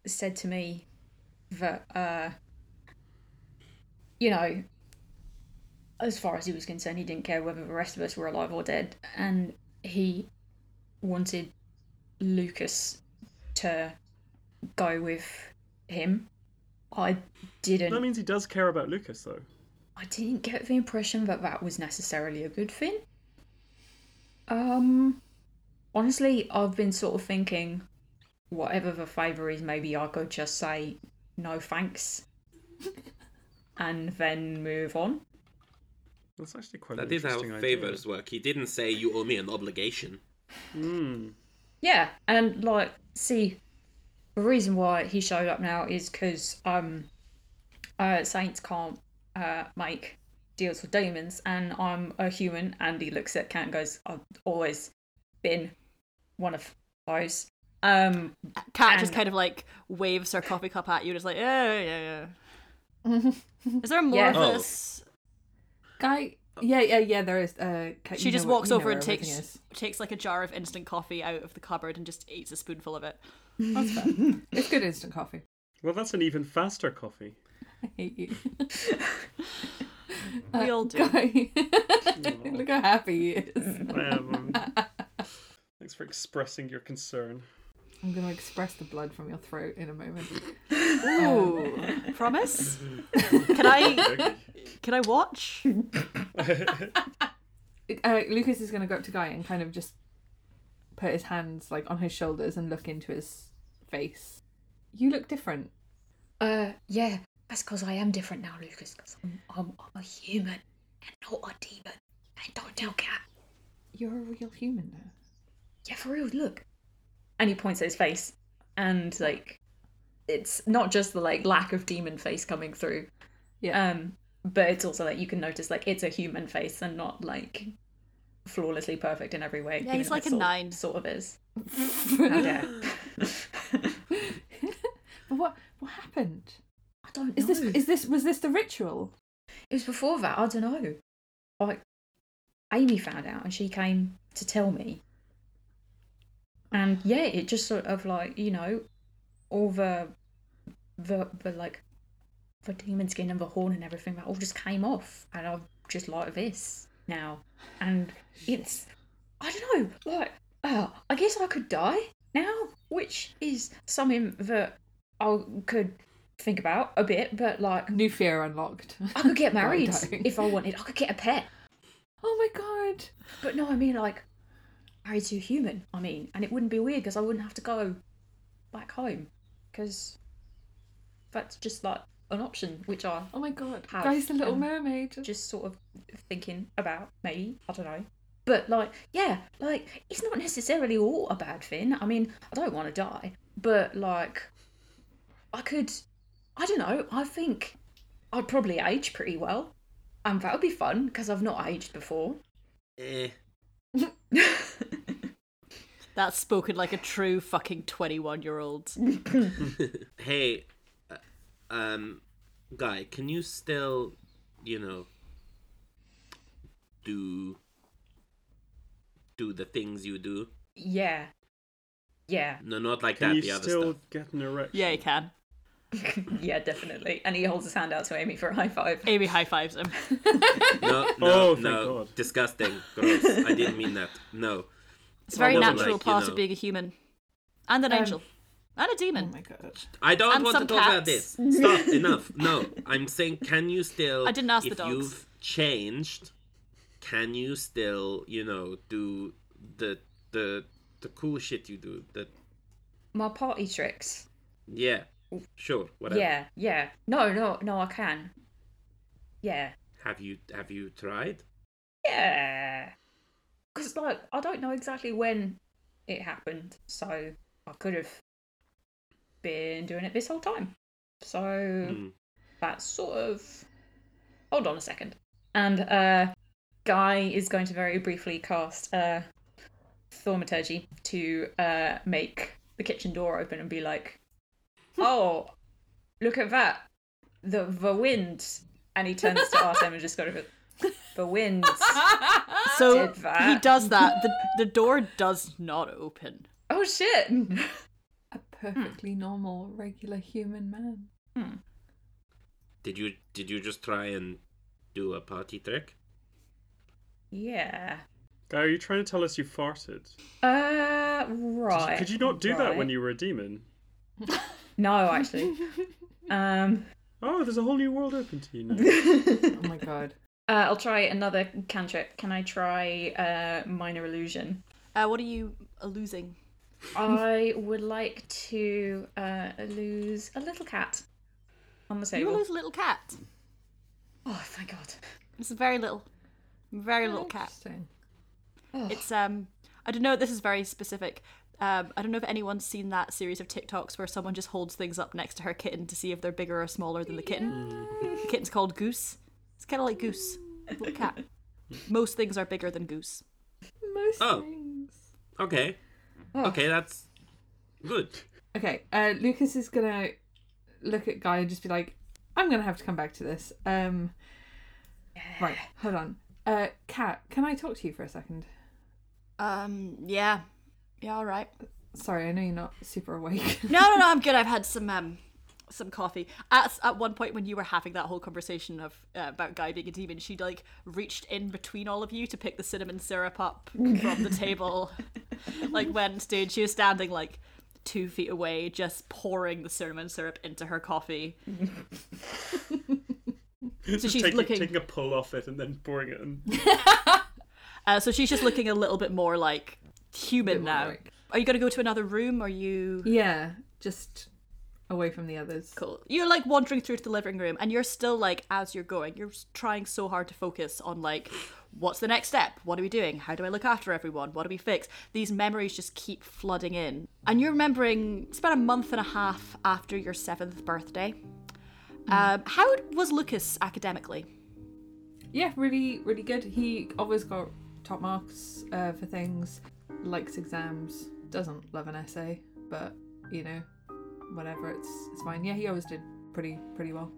said to me that, uh, you know, as far as he was concerned, he didn't care whether the rest of us were alive or dead, and he wanted Lucas to go with him. I didn't. That means he does care about Lucas, though. I didn't get the impression that that was necessarily a good thing. Um, honestly, I've been sort of thinking, whatever the favour is, maybe I could just say no thanks, [laughs] and then move on. That's actually quite That an is how interesting idea. favors work. He didn't say you owe me an obligation. Hmm. Yeah, and like, see, the reason why he showed up now is because um, uh, saints can't uh make deals with demons, and I'm a human. And he looks at Cat and goes, "I've always been one of those." Um, Cat just kind of like waves her coffee cup at you, just like yeah yeah yeah. [laughs] Is there more Yeah. of Oh. this? Guy. Yeah, yeah, yeah. There is. Uh, She just walks you know over and takes is. takes like a jar of instant coffee out of the cupboard and just eats a spoonful of it. That's fair. [laughs] it's good instant coffee. Well, that's an even faster coffee. I hate you. [laughs] We all do. Guy. [laughs] Look how happy he is. Um, thanks for expressing your concern. I'm going to express the blood from your throat in a moment. Ooh, promise? [laughs] Can I can I watch? [laughs] Uh, Lucas is going to go up to Guy and kind of just put his hands like on his shoulders and look into his face. You look different. uh, yeah, that's because I am different now, Lucas. Because I'm, I'm, I'm a human and not a demon. And don't tell Cat. You're a real human now. Yeah, for real, look. And he points at his face, and like, it's not just the like lack of demon face coming through. Yeah. Um, but it's also like you can notice like it's a human face and not like flawlessly perfect in every way. Yeah, even he's like a sort, nine. Sort of is. [laughs] yeah. [laughs] But what what happened? I don't know. Is know. this is this was this the ritual? It was before that. I don't know. Like, Amy found out and she came to tell me. And yeah, it just sort of like you know, all the, the the like, the demon skin and the horn and everything that all just came off, and I'm just like this now, and it's I don't know, like, uh, I guess I could die now, which is something that I could think about a bit, but like New fear unlocked. I could get [laughs] married if I wanted. I could get a pet. Oh my god. But no, I mean like married to a human. I mean, and it wouldn't be weird because I wouldn't have to go back home because that's just like an option which I Oh my god. Have, Guy's the little um, mermaid. just sort of thinking about maybe I don't know. But like, yeah, like it's not necessarily all a bad thing. I mean, I don't want to die, but like, I could. I don't know. I think I'd probably age pretty well, and that would be fun because I've not aged before. Eh. That's spoken like a true fucking twenty-one year old. [laughs] hey, uh, um, guy, can you still, you know, do do the things you do? Yeah. Yeah. No, not like Can that. you the other still stuff. get an erection? Yeah, you can. [laughs] Yeah, definitely. And he holds his hand out to Amy for a high five. Amy high fives him. No, no, [laughs] Oh, no. God. Disgusting. Gross. I didn't mean that. No. It's a very natural like, you part know. of being a human. And an Um, angel. And a demon. Oh demon. my god. I don't And want to some talk about this. [laughs] Stop. Enough. No. I'm saying, can you still? I didn't ask the if dogs. you've changed, can you still, you know, do the the the cool shit you do? The My party tricks. yeah, sure, whatever. Yeah, yeah. No, no, no, I can. Yeah. Have you have you tried? Yeah. Because, like, I don't know exactly when it happened, so I could have been doing it this whole time. So Hmm. that's sort of. Hold on a second. And uh, Guy is going to very briefly cast uh, Thaumaturgy to uh, make the kitchen door open and be like, "Oh, look at that! The the wind." And he turns to Artem and just goes, "The wind." [laughs] So did that. he does that. The, the door does not open. Oh shit! A perfectly normal, regular human man. Did you did you just try and do a party trick? Yeah. Guy, are you trying to tell us you farted? Uh, Did you- right. Could you not do that when you were a demon? [laughs] No, actually. [laughs] um, Oh, there's a whole new world open to you now. [laughs] Oh my god. uh, I'll try another cantrip. Can I try uh minor illusion? Uh, what are you uh, losing? I would like to uh lose a little cat on the You table. lose a little cat. Oh, thank God. It's a very little, very little cat. Interesting. Oh. It's um, I don't know. This is very specific. Um, I don't know if anyone's seen that series of TikToks where someone just holds things up next to her kitten to see if they're bigger or smaller than the kitten. The kitten's called Goose. It's kind of like Goose, little cat. Most things are bigger than Goose. Most Oh. things. Okay. Oh. Okay, that's good. Okay, uh, Lucas is gonna look at Guy and just be like, "I'm gonna have to come back to this." Um, right, hold on. Uh, Kat, can I talk to you for a second? Um, yeah, yeah, all right. Sorry, I know you're not super awake. [laughs] No, no, no. I'm good. I've had some um, some coffee. At at one point when you were having that whole conversation of uh, about Guy being a demon, she like reached in between all of you to pick the cinnamon syrup up from the table. [laughs] like went, dude. She was standing like two feet away, just pouring the cinnamon syrup into her coffee. [laughs] so she's taking, looking- taking a pull off it and then pouring it in. Uh, so she's just looking a little bit more like human now. Are you gonna go to another room? Are you? yeah, just away from the others. Cool. You're like wandering through to the living room, and you're still like, as you're going, you're trying so hard to focus on like, what's the next step? What are we doing? How do I look after everyone? What do we fix? These memories just keep flooding in, and you're remembering. It's about a month and a half after your seventh birthday. Um, how was Lucas academically? Yeah, really, really good. He always got top marks uh, for things. Likes exams. Doesn't love an essay, but you know, whatever. It's it's fine. Yeah, he always did pretty pretty well.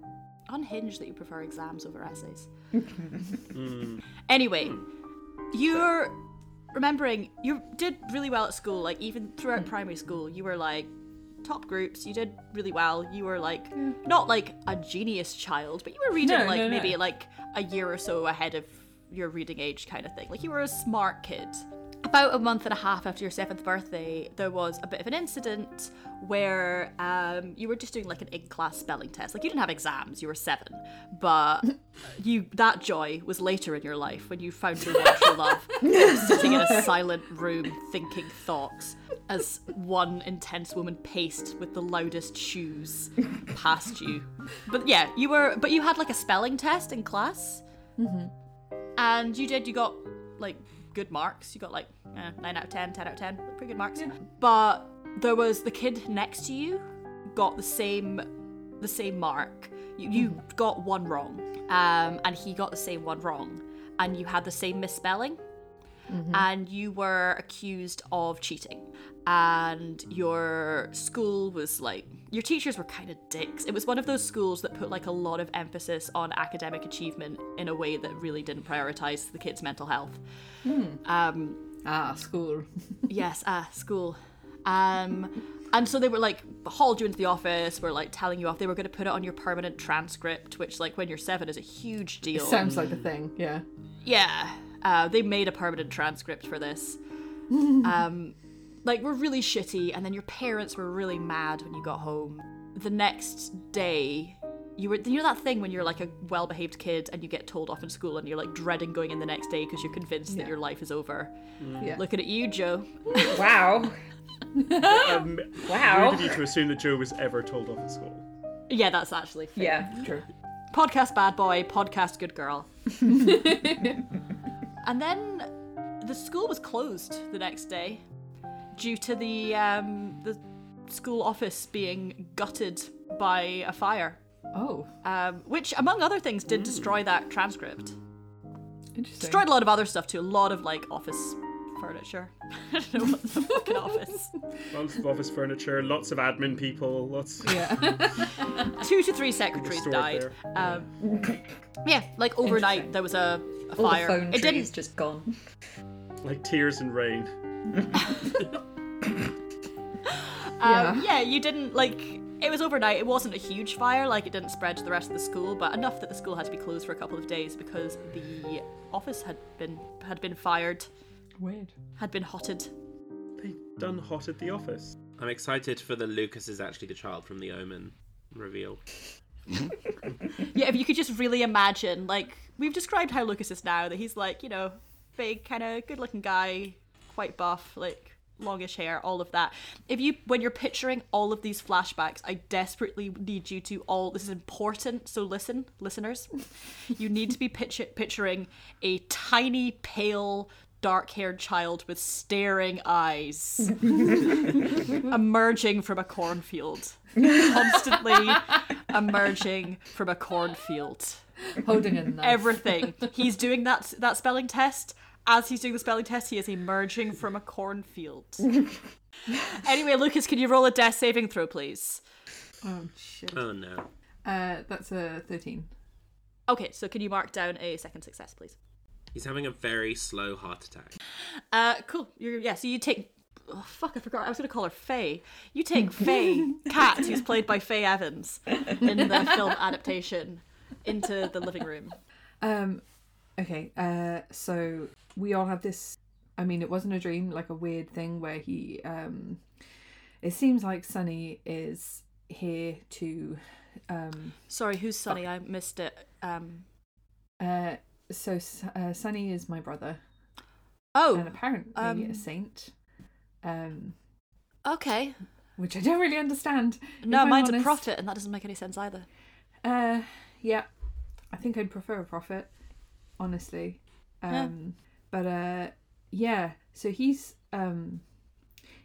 Unhinged that you prefer exams over essays. [laughs] Hmm. Anyway, you're remembering you did really well at school. Like even throughout hmm. primary school, you were like top groups. You did really well. You were like not like a genius child, but you were reading No, like no, no. maybe like a year or so ahead of your reading age kind of thing. Like you were a smart kid. About a month and a half after your seventh birthday, there was a bit of an incident where um, you were just doing like an in-class spelling test. Like you didn't have exams, you were seven, but [laughs] you that joy was later in your life when you found your one true [laughs] love, sitting in a silent room thinking thoughts as one intense woman paced with the loudest shoes past you. But yeah, you were, but you had like a spelling test in class, and you did. You got like good marks. You got like eh, 9 out of 10, 10 out of 10. Pretty good marks. But there was the kid next to you got the same the same mark. You, you got one wrong. Um, and he got the same one wrong. And you had the same misspelling. And you were accused of cheating. and your school was like your teachers were kind of dicks. It was one of those schools that put like a lot of emphasis on academic achievement in a way that really didn't prioritize the kids' mental health. Um, Ah, school. [laughs] yes, ah, school. Um, and so they were like hauled you into the office, were like telling you off. They were going to put it on your permanent transcript, which like when you're seven is a huge deal. Sounds like a thing. Yeah. Yeah, uh, they made a permanent transcript for this. [laughs] um, like, we're really shitty, and then your parents were really mad when you got home. The next day, you were, you know that thing when you're like a well behaved kid and you get told off in school and you're like dreading going in the next day because you're convinced that your life is over. Yeah. Looking at you, Joe. [laughs] Wow. [laughs] Um, Wow. Rude of you to assume that Joe was ever told off at school. Yeah, that's actually fair. Yeah. True. podcast bad boy, podcast good girl. [laughs] and then the school was closed the next day due to the um, the school office being gutted by a fire, Oh, um, which, among other things, did destroy that transcript. interesting. Destroyed a lot of other stuff too, a lot of like office furniture. [laughs] I don't know what the fucking office. [laughs] Lots of office furniture, lots of admin people, lots. Yeah. [laughs] Two to three secretaries died. Um, yeah, like overnight there was a, a All the fire. phone it trees didn't just gone. Like tears and rain. [coughs] Um, yeah, you didn't like. It was overnight. It wasn't a huge fire. Like it didn't spread to the rest of the school, but enough that the school had to be closed for a couple of days because the office had been had been fired, Weird. had been hotted. They done hot at the office. I'm excited for the Lucas is actually the child from the Omen reveal. [laughs] Yeah, if you could just really imagine, like we've described how Lucas is now, that he's like you know, big kind of good-looking guy, quite buff, like longish hair, all of that. If you when you're picturing all of these flashbacks, I desperately need you to all this is important, so listen, listeners. [laughs] You need to be picture, picturing a tiny pale dark-haired child with staring eyes [laughs] emerging from a cornfield. Constantly emerging from a cornfield Holding knife. everything. He's doing that that spelling test. As he's doing the spelling test, he is emerging from a cornfield. [laughs] anyway, Lucas, can you roll a death saving throw, please? Oh shit. Oh no. Uh, that's a thirteen. Okay, so can you mark down a second success, please? He's having a very slow heart attack. Uh, cool. You're yeah. So you take. Oh, fuck! I forgot. I was gonna call her Fay. You take Fay, [laughs] Cat, who's played by Fay Evans in the film adaptation, into the living room. Um, okay. Uh, so we all had this. I mean, it wasn't a dream, like a weird thing where he. Um, it seems like Sunny is here to. Um, Sorry, who's Sunny? I missed it. Um. uh, so uh, Sunny is my brother, Oh. and apparently um, a saint. Um, Okay. which I don't really understand. No, mine's a prophet, and that doesn't make any sense either. Uh, yeah, I think I'd prefer a prophet, honestly. Yeah. But uh, yeah. So he's um,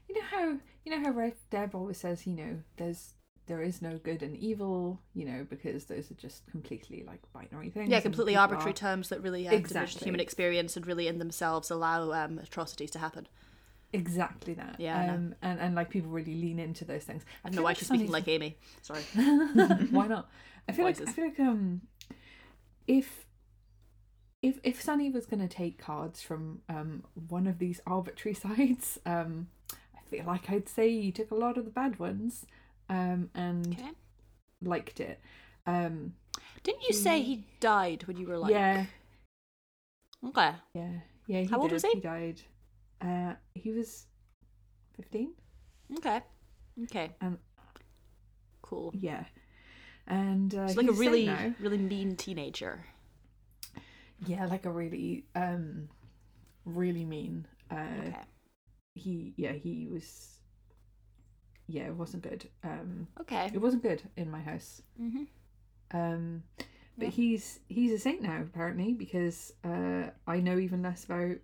you know how you know how Red Deb always says, you know, there's there is no good and evil, you know, because those are just completely like binary things. Yeah, completely arbitrary are- terms that really uh, Exactly. human experience and really in themselves allow um, atrocities to happen. Exactly that. Yeah, Um, and and like people really lean into those things. I don't know why she's speaking like Amy. Sorry. [laughs] Why not? I [laughs] feel like I feel like um, if if if Sunny was going to take cards from um one of these arbitrary [laughs] sides, um, I feel like I'd say he took a lot of the bad ones, um, and Okay. liked it. Um, Didn't you say he died when you were like? yeah, Okay. yeah, yeah. He How old was he? He died. Uh, he was fifteen. Okay. Okay. Um, Cool. Yeah, and uh, It's like a really, really mean teenager. Yeah, like a really um, really mean. Uh, Okay. he yeah he was yeah it wasn't good um Okay. it wasn't good in my house hmm um but Yeah. he's he's a saint now apparently because uh i know even less about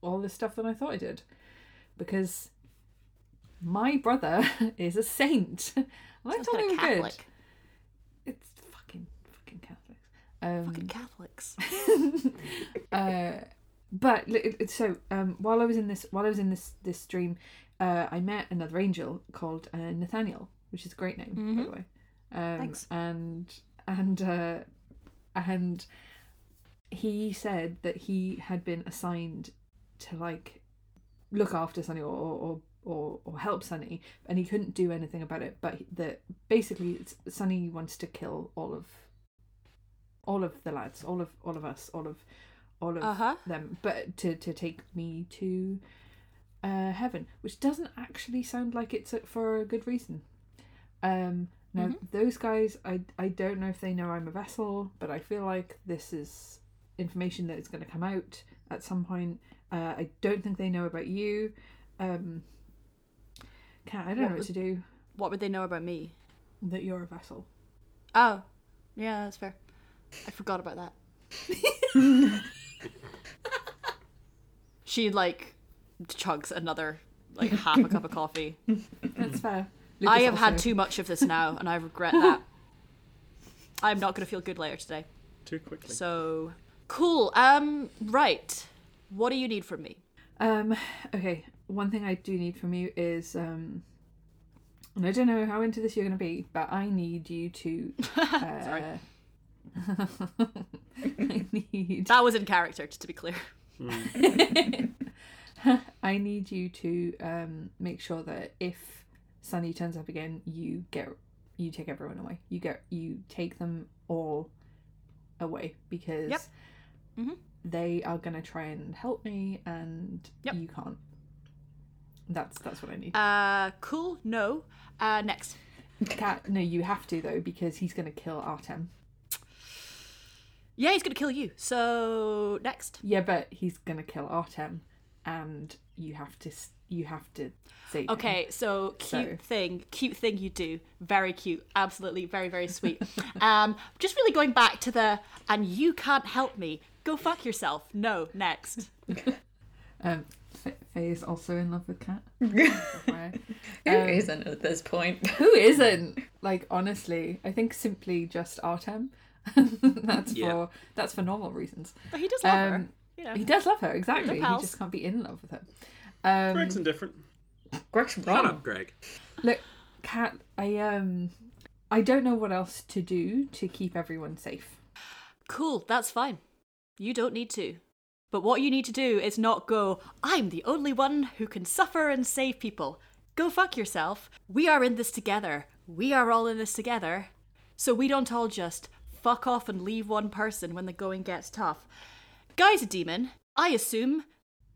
all this stuff than i thought i did because my brother [laughs] is a saint [laughs] i Sounds thought he was good Catholic. it's fucking fucking catholics um Fucking Catholics. [laughs] [laughs] uh, but it- it- so um, while I was in this while I was in this this stream, uh, I met another angel called uh, Nathaniel, which is a great name, by the way. Um, Thanks. And and uh, and he said that he had been assigned to like look after Sunny or or or, or help Sunny, and he couldn't do anything about it. But that basically, Sunny wants to kill all of all of the lads, all of all of us, all of all of Uh-huh. them, but to to take me to uh, heaven, which doesn't actually sound like it's for a good reason. Um, now those guys, I I don't know if they know I'm a vessel, but I feel like this is information that is going to come out at some point. Uh, I don't think they know about you. Um, Kat, I don't What know what would- to do. What would they know about me? That you're a vessel. Oh, yeah, that's fair. I forgot about that. [laughs] she like chugs another like half a cup of coffee. That's fair. I Lucas have had too much of this now, and I regret that. I'm not going to feel good later today. Too quickly. So cool. Um, right. What do you need from me? Um, okay, one thing I do need from you is um and I don't know how into this you're gonna be, but I need you to [laughs] uh, Sorry. [laughs] I need That was in character, just to be clear. [laughs] I need you to um make sure that if Sunny turns up again, you get you take everyone away. You get you take them all away because Yep. Mhm. they are gonna try and help me and Yep. you can't. That's that's what I need. Uh, cool. No. Uh, next. Cat, no, you have to though because he's gonna kill Artem. Yeah, he's gonna kill you. So next. Yeah, but he's gonna kill Artem, and you have to you have to save him. Okay, so cute So- thing, cute thing you do. Very cute. Absolutely, very very sweet. [laughs] um, just really going back to the and you can't help me. Go fuck yourself. No, next. [laughs] Um, Fay is also in love with Cat. [laughs] Who FYI. Um, not at this point? Who isn't? Like honestly, I think simply just Artem. [laughs] that's Yeah. for that's for normal reasons. But he does love her. Um, You know. He does love her exactly. He just can't be in love with her. Um, Greg's indifferent. Greg's Shut up, Greg. Look, Cat, I um, I don't know what else to do to keep everyone safe. Cool, that's fine. You don't need to. But what you need to do is not go, I'm the only one who can suffer and save people. Go fuck yourself. We are in this together. We are all in this together. So we don't all just fuck off and leave one person when the going gets tough. Guy's a demon. I assume.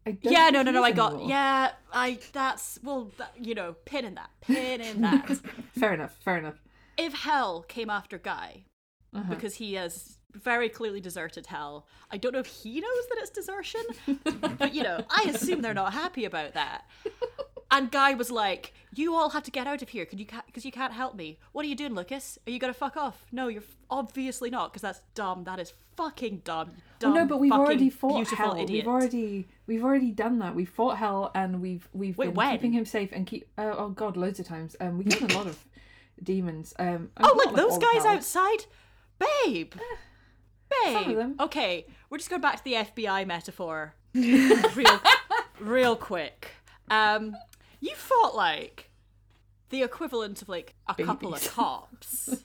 I Yeah, no, no, no, I got. anymore. Yeah, I. That's. Well, that, you know, pin in that. Pin in that. [laughs] Fair enough. Fair enough. if Hell came after Guy, Uh-huh. because he has very clearly deserted Hell, I don't know if he knows that it's desertion, [laughs] but you know, I assume they're not happy about that. And Guy was like, "You all have to get out of here, because you can't, because you can't help me. What are you doing, Lucas? Are you gonna fuck off? No, you're f- obviously not, because that's dumb. That is fucking dumb. dumb Well, no, but we've already fought hell. Idiot. We've already we've already done that. We fought hell, and we've we've Wait, been when? keeping him safe and keep. Uh, oh god, loads of times. Um, we killed a lot of [laughs] demons. Um, Oh, look, like those guys hell. outside, babe. Babe. of them. Okay, we're just going back to the FBI metaphor, [laughs] real, real quick. Um, you fought like the equivalent of like a couple of cops.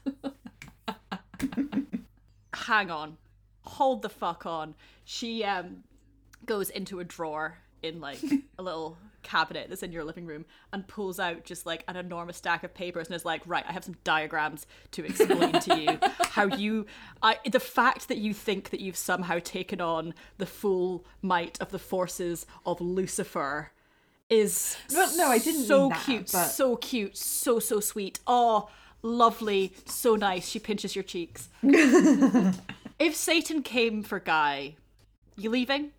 [laughs] Hang on, hold the fuck on. She um goes into a drawer in like [laughs] a little cabinet that's in your living room and pulls out just like an enormous stack of papers and is like right i have some diagrams to explain to you how you i the fact that you think that you've somehow taken on the full might of the forces of lucifer is Well, no, I didn't so that, cute but- so cute so so sweet oh lovely so nice she pinches your cheeks [laughs] if satan came for guy you leaving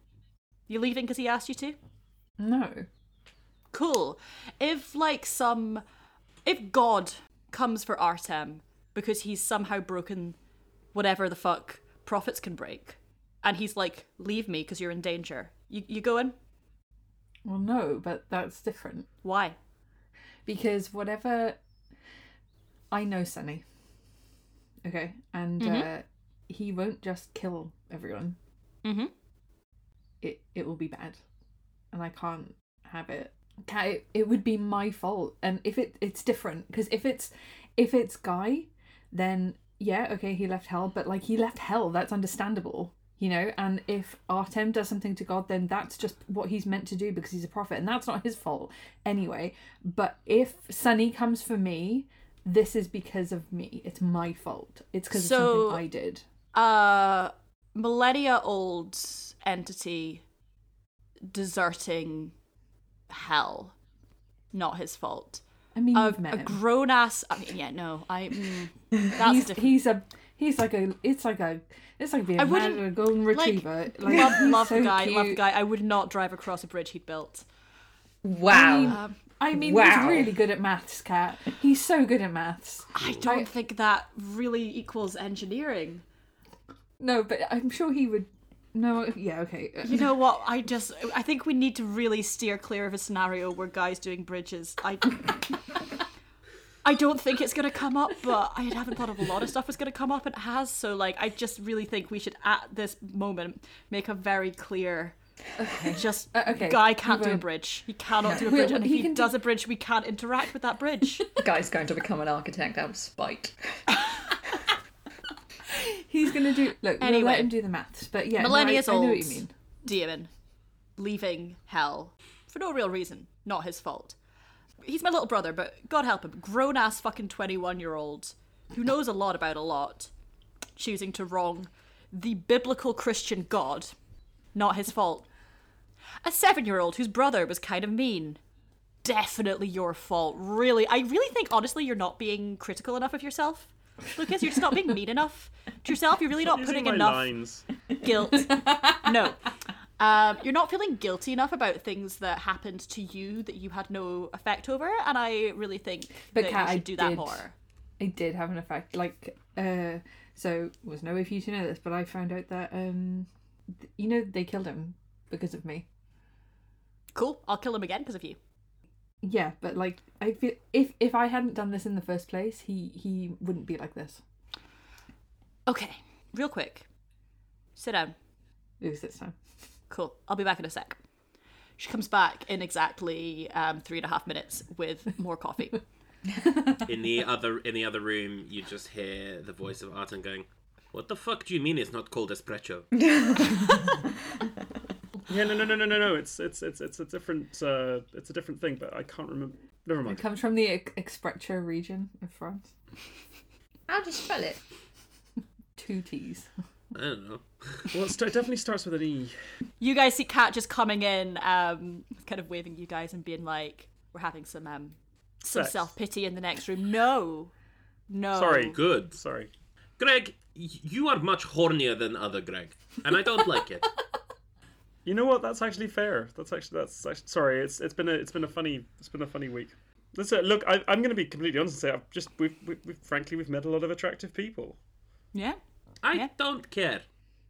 you leaving because he asked you to No. cool. If like some if God comes for Artem because he's somehow broken whatever the fuck prophets can break and he's like leave me because you're in danger. You you going? Well, no, but that's different Why? because whatever. I know Sunny. Okay, and uh, he won't just kill everyone. Mhm. It it will be bad, and I can't have it it, it would be my fault, and if it it's different because if it's if it's Guy, then yeah, okay, he left hell, but like he left hell, that's understandable, you know. And if Artem does something to God, then that's just what he's meant to do because he's a prophet, and that's not his fault anyway. But if Sunny comes for me, this is because of me. It's my fault. It's because So- of something I did. uh millennia old entity deserting hell not his fault I mean, a, a grown ass i mean yeah no i mm, [laughs] that's he's, different he's a he's like a it's like a it's like being I wouldn't- a golden retriever. Like, love, love so the guy love the guy i would not drive across a bridge he'd built Wow. um, I mean, Wow. he's really good at maths, Cat. He's so good at maths. i don't I- think that really equals engineering No, but I'm sure he would. No, yeah, okay. you know what i just i think we need to really steer clear of a scenario where guys doing bridges i I don't think it's going to come up, but I haven't thought of a lot of stuff that's going to come up, it has. So, like, I just really think we should, at this moment, make a very clear. Just Uh, okay, guy can't do a bridge. He cannot do a bridge, and if he he, can do- does a bridge, we can't interact with that bridge. [laughs] Guy's going to become an architect out of spite. [laughs] He's gonna do. Look, we'll let him do the maths. But yeah, no, Millennia's I, I know what you mean. demon leaving hell for no real reason, not his fault. He's my little brother, but God help him, grown ass fucking 21 year old who knows a lot about a lot, choosing to wrong the biblical Christian God, not his fault. A seven year old whose brother was kind of mean. Definitely your fault. Really, I really think honestly you're not being critical enough of yourself. Lucas, you're just not being mean enough to yourself. You're really [laughs] not Using putting enough lines. guilt. no. Um, you're not feeling guilty enough about things that happened to you that you had no effect over, and I really think But that Kat, you should do that did- more. It did have an effect. Like, uh, so was no way for you to know this, but I found out that um, th- you know, they killed him because of me. Cool. I'll kill him again because of you. Yeah, but like, I feel if if I hadn't done this in the first place, he he wouldn't be like this. Okay, real quick. Sit down. Was this time. Cool. I'll be back in a sec. She comes back in exactly um, three and a half minutes with more coffee. [laughs] In the other in the other room, you just hear the voice of Artem going, "What the fuck do you mean it's not called espresso?" [laughs] Yeah, no, no, no, no, no, no. It's it's it's it's a different uh, it's a different thing, but I can't remember. Never mind. It comes from the Ex- Expresso region of France. How do you spell it? Two T's. I don't know. Well, it st- it definitely starts with an E. you guys see Kat just coming in, um, kind of waving you guys and being like, "We're having some um, some Sex. self pity in the next room." No, no. Sorry. Good, Sorry. Greg. y- You are much hornier than other Greg, and I don't like it. [laughs] You know what? That's actually fair. That's actually that's actually, sorry. It's it's been a it's been a funny it's been a funny week. Listen, look, I, I'm going to be completely honest and say I've just we've, we've, we've frankly we've met a lot of attractive people. Yeah. I Yeah. don't care.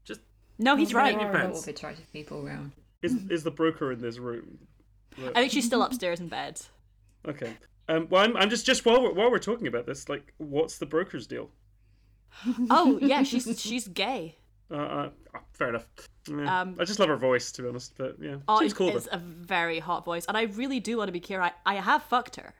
Just No, he's There right. are There a lot pants. of attractive people around. Is is the broker in this room? I think she's still upstairs in bed. Okay. Um. Well, I'm, I'm just just while we're, while we're talking about this, like, what's the broker's deal? Oh yeah, she's she's gay. Uh, uh oh, fair enough. Yeah. Um, I just love her voice, to be honest. But yeah, Oh, seems it cool. is a very hot voice, and I really do want to be clear. I, I have fucked her.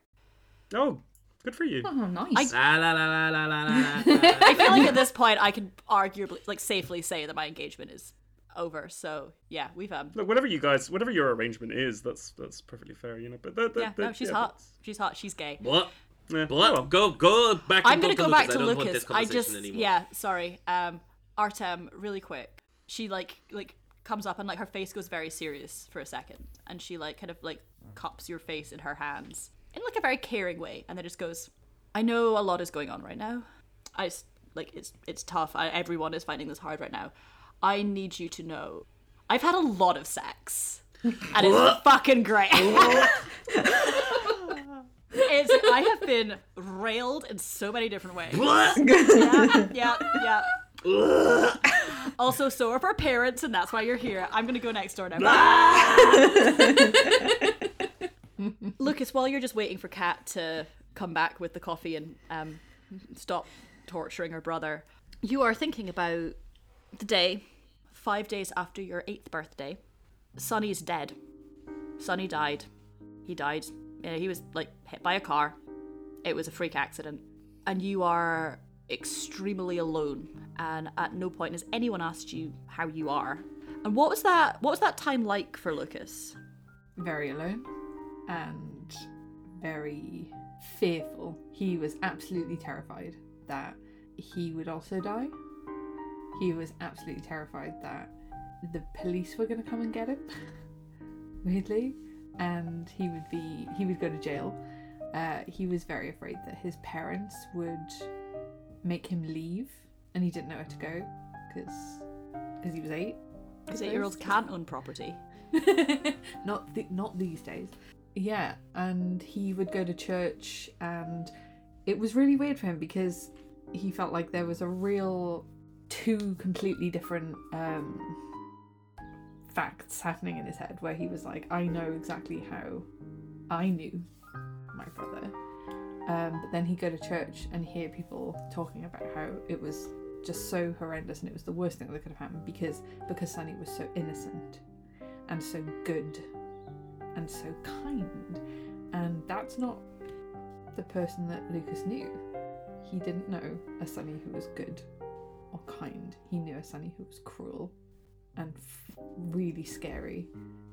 though. Oh, good for you. Oh, nice. la la la la la la la. [laughs] la. I feel like at this point I can arguably, like, safely say that my engagement is over. So yeah, we've um. Look, whatever you guys, whatever your arrangement is, that's that's perfectly fair, you know. But that, that, Yeah, no, she's yeah, hot. that's- She's hot. She's gay. What? Yeah. What? Oh, well. Go go back. I'm and gonna talk go back I to don't want Lucas. this I just anymore. yeah, sorry. Um, Artem, really quick. She like like comes up and like her face goes very serious for a second, and she like kind of like cups your face in her hands in like a very caring way, and then just goes, "I know a lot is going on right now. I like it's it's tough. I, everyone is finding this hard right now. I need you to know, I've had a lot of sex, and it's fucking great." [laughs] It's, I have been railed in so many different ways. yeah, yeah, yeah. [laughs] also, so are our parents, and that's why you're here. I'm gonna go next door now. [laughs] Lucas, while you're just waiting for Kat to come back with the coffee and um, stop torturing her brother, you are thinking about the day, five days after your eighth birthday. Sonny's dead. Sonny died. He died. He was like hit by a car. It was a freak accident. And you are extremely alone. And at no point has anyone asked you how you are. And what was that? What was that time like for Lucas? very alone and very fearful. He was absolutely terrified that he would also die. He was absolutely terrified that the police were going to come and get him, [laughs] weirdly, and he would be he would go to jail. Uh, he was very afraid that his parents would make him leave, and he didn't know where to go because because he was eight. Because eight-year-olds can't own property. [laughs] not th- not these days. Yeah, and he would go to church, and it was really weird for him because he felt like there was a real two completely different um, facts happening in his head, where he was like, I know exactly how I knew my brother, um, but then he'd go to church and hear people talking about how it was just so horrendous and it was the worst thing that could have happened because because Sonny was so innocent and so good and so kind. And that's not the person that Lucas knew. He didn't know a Sonny who was good or kind. He knew a Sonny who was cruel and f- really scary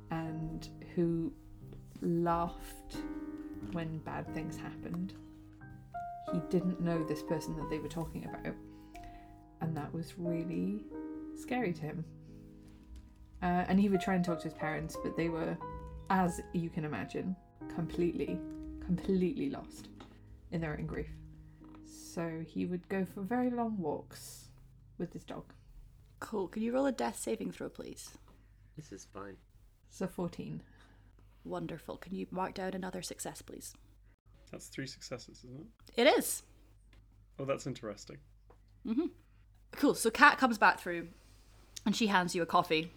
and who laughed when bad things happened. He didn't know this person that they were talking about, and that was really scary to him. Uh, and he would try and talk to his parents, but they were, as you can imagine, completely, completely lost in their own grief. So he would go for very long walks with his dog. Cool. Can you roll a death saving throw, please? This is fine. So 14. Wonderful. Can you mark down another success, please? That's three successes, isn't it? It is. Oh, that's interesting. Mm-hmm. Cool. So Kat comes back through, and she hands you a coffee,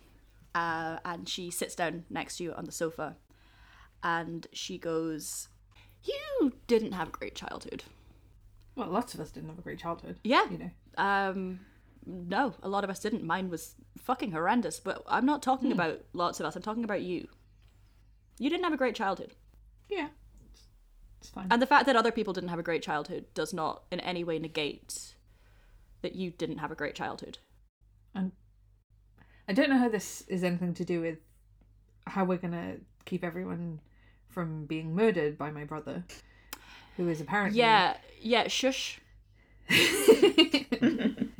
uh, and she sits down next to you on the sofa, and she goes, "You didn't have a great childhood." Well, lots of us didn't have a great childhood. Yeah. You know. Um, no, a lot of us didn't. Mine was fucking horrendous. But I'm not talking about lots of us. I'm talking about you. You didn't have a great childhood. Yeah. It's fine. And the fact that other people didn't have a great childhood does not in any way negate that you didn't have a great childhood. And I don't know how this is anything to do with how we're gonna keep everyone from being murdered by my brother, who is apparently Yeah, yeah, shush. [laughs]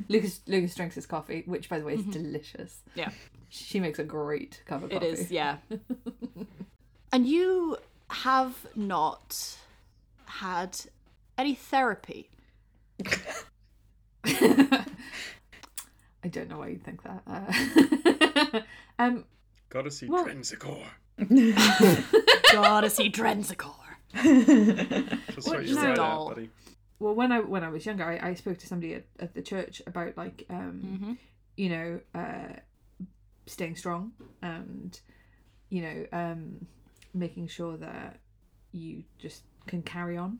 Lucas. Lucas drinks his coffee, which by the way is mm-hmm. delicious. Yeah. She makes a great cup of It coffee. is, yeah. [laughs] and you have not had any therapy. [laughs] I don't know why you'd think that. Uh, [laughs] um, Gotta see Well- Drensicor. [laughs] Gotta see Drensicor. Just What what you no. right Doll. out, buddy. well, when I when I was younger, I, I spoke to somebody at, at the church about like um, Mm-hmm. you know uh, staying strong and you know um, making sure that you just can carry on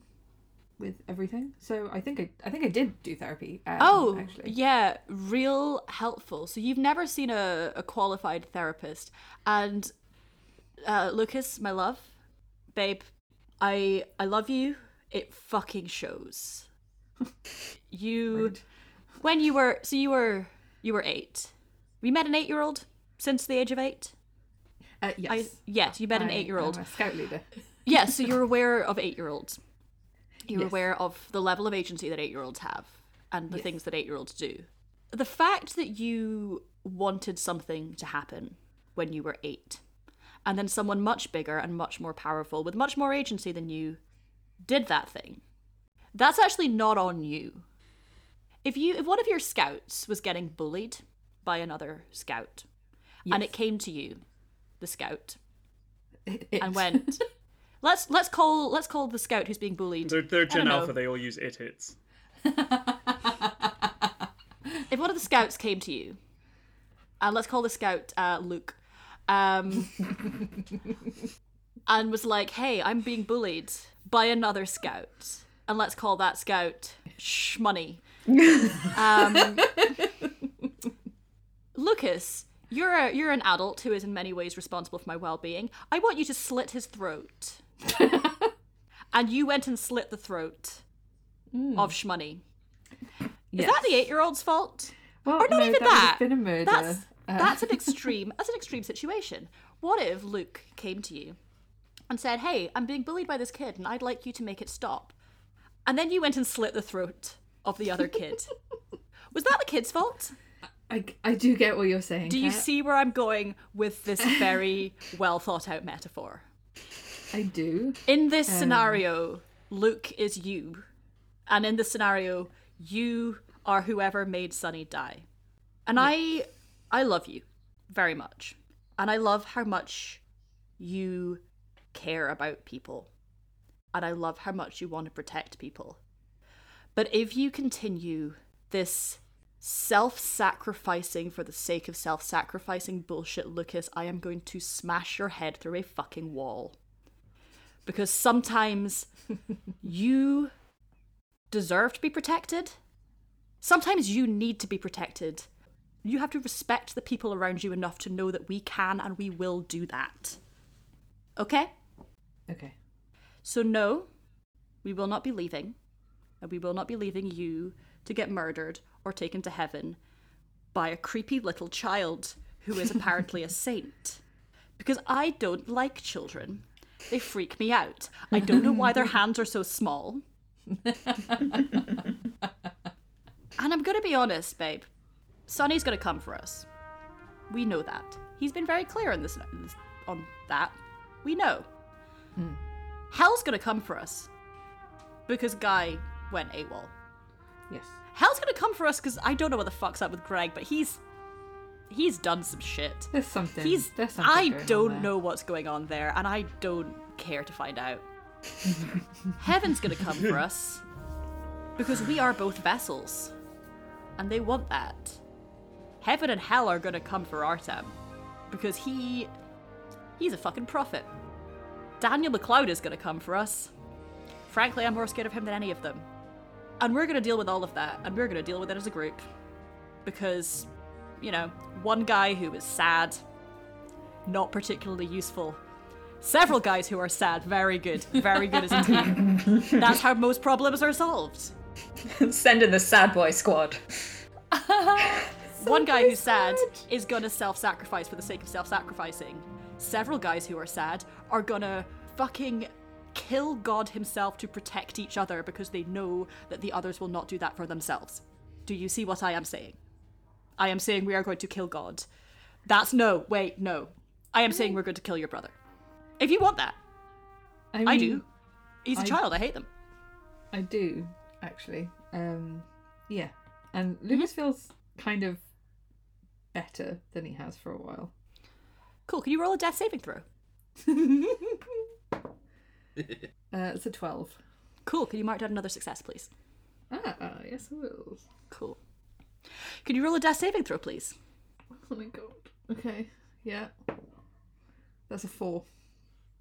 with everything. So I think I I think I did do therapy. Um, Oh, actually, yeah, real helpful. So you've never seen a, a qualified therapist. And uh, Lucas, my love, babe, I I love you. It fucking shows. [laughs] you when you were so you were you were eight. We met an eight year old since the age of eight. Uh, yes, I yes, you met an I eight year old. am a scout leader. Yeah, so you're aware of eight year olds. You're Yes. aware of the level of agency that eight year olds have and the Yes. things that eight year olds do. The fact that you wanted something to happen when you were eight, and then someone much bigger and much more powerful with much more agency than you did that thing, that's actually not on you. If you if one of your scouts was getting bullied by another scout and it came to you, the scout, It- and [laughs] went let's let's call let's call the scout who's being bullied. They're, they're Gen. Alpha, they all use it hits. [laughs] if one of the scouts came to you and let's call the scout uh, luke um, [laughs] and was like hey i'm being bullied by another scout and let's call that scout shmoney. [laughs] Um, lucas you're a, you're an adult who is in many ways responsible for my well-being. I want you to slit his throat [laughs] and you went and slit the throat Mm. of Shmoney. Is that the eight-year-old's fault? Well, or not no, even that that. murder. That's Uh, that's an [laughs] extreme. That's an extreme situation. What if Luke came to you and said, "Hey, I'm being bullied by this kid, and I'd like you to make it stop," and then you went and slit the throat of the other kid? [laughs] Was that the kid's fault? I, I do get what you're saying. Do you see where I'm going with this very well thought out metaphor? I do. In this Um. scenario, Luke is you, and in this scenario, you are whoever made Sunny die. And I, I love you very much, and I love how much you care about people, and I love how much you want to protect people. But if you continue this self-sacrificing for the sake of self-sacrificing bullshit, Lucas, I am going to smash your head through a fucking wall because sometimes [laughs] you deserve to be protected. Sometimes you need to be protected. You have to respect the people around you enough to know that we can and we will do that. Okay? Okay. So, no, we will not be leaving. And we will not be leaving you to get murdered or taken to heaven by a creepy little child who is apparently a [laughs] saint. Because I don't like children. They freak me out. I don't know why their [laughs] hands are so small. and I'm gonna be honest, babe. Sonny's gonna come for us. We know that. He's been very clear on this, on that. We know. Hmm. Hell's gonna come for us because Guy went AWOL. Yes. Hell's gonna come for us because I don't know what the fuck's up with Gregg, but he's he's done some shit. There's something. He's There's something I don't know what's going on there, and I don't care to find out. [laughs] Heaven's gonna come for us because we are both vessels, and they want that. Heaven and hell are gonna come for Artem because he he's a fucking prophet. Daniel McLeod is gonna come for us. Frankly, I'm more scared of him than any of them. And we're gonna deal with all of that, and we're gonna deal with it as a group. Because, you know, one guy who is sad, not particularly useful. Several guys who are sad, very good, very good as a team. [laughs] That's how most problems are solved. Send in the sad boy squad. [laughs] One guy who's sad is gonna self sacrifice for the sake of self sacrificing. Several guys who are sad are gonna fucking kill God himself to protect each other because they know that the others will not do that for themselves. Do you see what I am saying? I am saying we are going to kill God. That's no, wait, no. I am saying we're going to kill your brother. If you want that, I, mean, I do. He's a I- child, I hate them. I do actually. Um, yeah, and Mm-hmm. Feels kind of better than he has for a while. Cool, can you roll a death saving throw? [laughs] Uh, it's a twelve. Cool, can you mark down another success, please? Ah, yes, I will. Cool. Can you roll a death saving throw, please? Oh my god. Okay. Yeah. That's a four.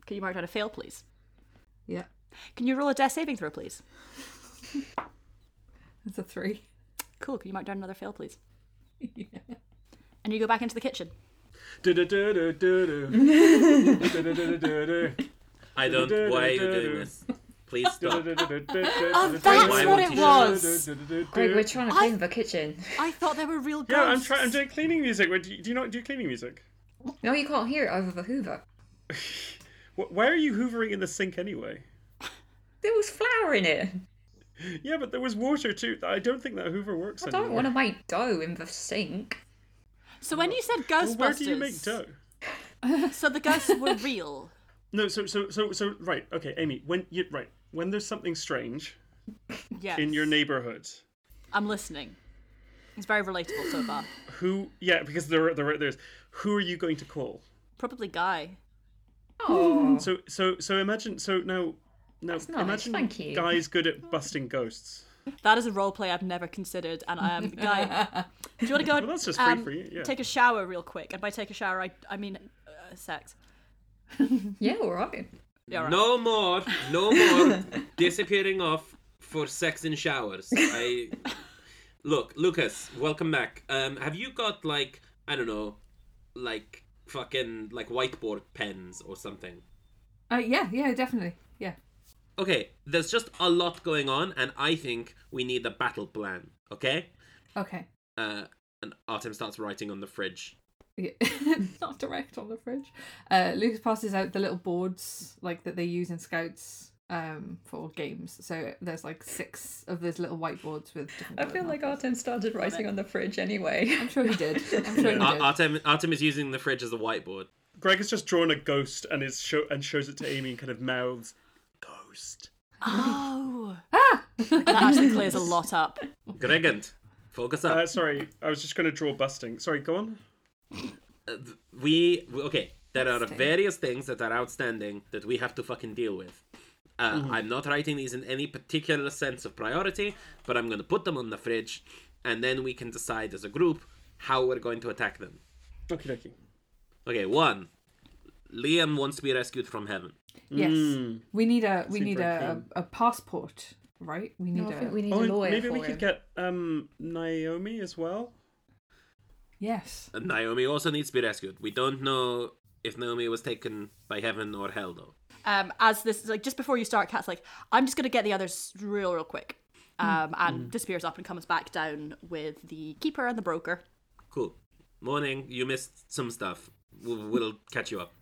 Can you mark down a fail, please? Yeah. Can you roll a death saving throw, please? [laughs] That's a three. Cool. Can you mark down another fail, please? [laughs] yeah. And you go back into the kitchen. [laughs] I don't. Why are you doing this? Please stop. [laughs] Oh, that's Why what won't it you was. Gregg, we're trying to clean the kitchen. I thought they were real ghosts. Yeah, I'm trying. I'm doing cleaning music. Wait, Do you, do you not do cleaning music? No, you can't hear it over the Hoover. [laughs] Wh- Why are you hoovering in the sink anyway? [laughs] There was flour in it. Yeah, but there was water too. I don't think that Hoover works anymore. I don't want to make dough in the sink. So when you said Well, Ghostbusters, where do you make dough? so the ghosts were real. No, so so so so right. Okay, Amy. When you right when there's something strange Yes. in your neighborhood, I'm listening. It's very relatable so far. who? Yeah, because there there there's who are you going to call? Probably Guy. Oh, So so so imagine so now now nice, imagine thank you. guys good at busting ghosts. That is a role play I've never considered. And um, Guy, [laughs] do you want to go? Well, that's just free um, for you. Yeah. Take a shower real quick, and by take a shower, I I mean uh, sex. [laughs] yeah, all right. Right. No more, no more [laughs] disappearing off for sex in showers. I look, Lucas, welcome back. Um, have you got like I don't know, like fucking like whiteboard pens or something? Uh, yeah, yeah, definitely. Yeah. Okay, there's just a lot going on, and I think we need a battle plan. Okay. Okay. Uh, and Artem starts writing on the fridge. Yeah. [laughs] Not direct on the fridge. Uh, Lucas passes out the little boards like that they use in scouts um for games. So there's like six of those little whiteboards with. I feel like markers. Artem started writing on the fridge anyway. I'm sure he did. I'm sure he did. Artem Artem is using the fridge as a whiteboard. Gregg has just drawn a ghost and is show and shows it to Amy and kind of mouths, "Ghost." Oh, ah! that actually clears a lot up. Gregant, focus up. Uh, sorry, I was just going to draw busting. Sorry, go on. Uh, we okay. There are various things that are outstanding that we have to fucking deal with. Uh, I'm not writing these in any particular sense of priority, but I'm going to put them on the fridge, and then we can decide as a group how we're going to attack them. Okie dokie. Okay, one. Liam wants to be rescued from heaven. Yes. Mm. We need a we Seems need very a, a passport, right? We need No, I a think we need Oh, a lawyer maybe for we him. could get um Naomi as well. Yes. And Naomi also needs to be rescued. We don't know if Naomi was taken by heaven or hell, though. Um, as this is like just before you start, Kat's like, I'm just gonna get the others real, real quick. Um, and disappears up and comes back down with the keeper and the broker. Cool. Morning. You missed some stuff. We'll, we'll catch you up.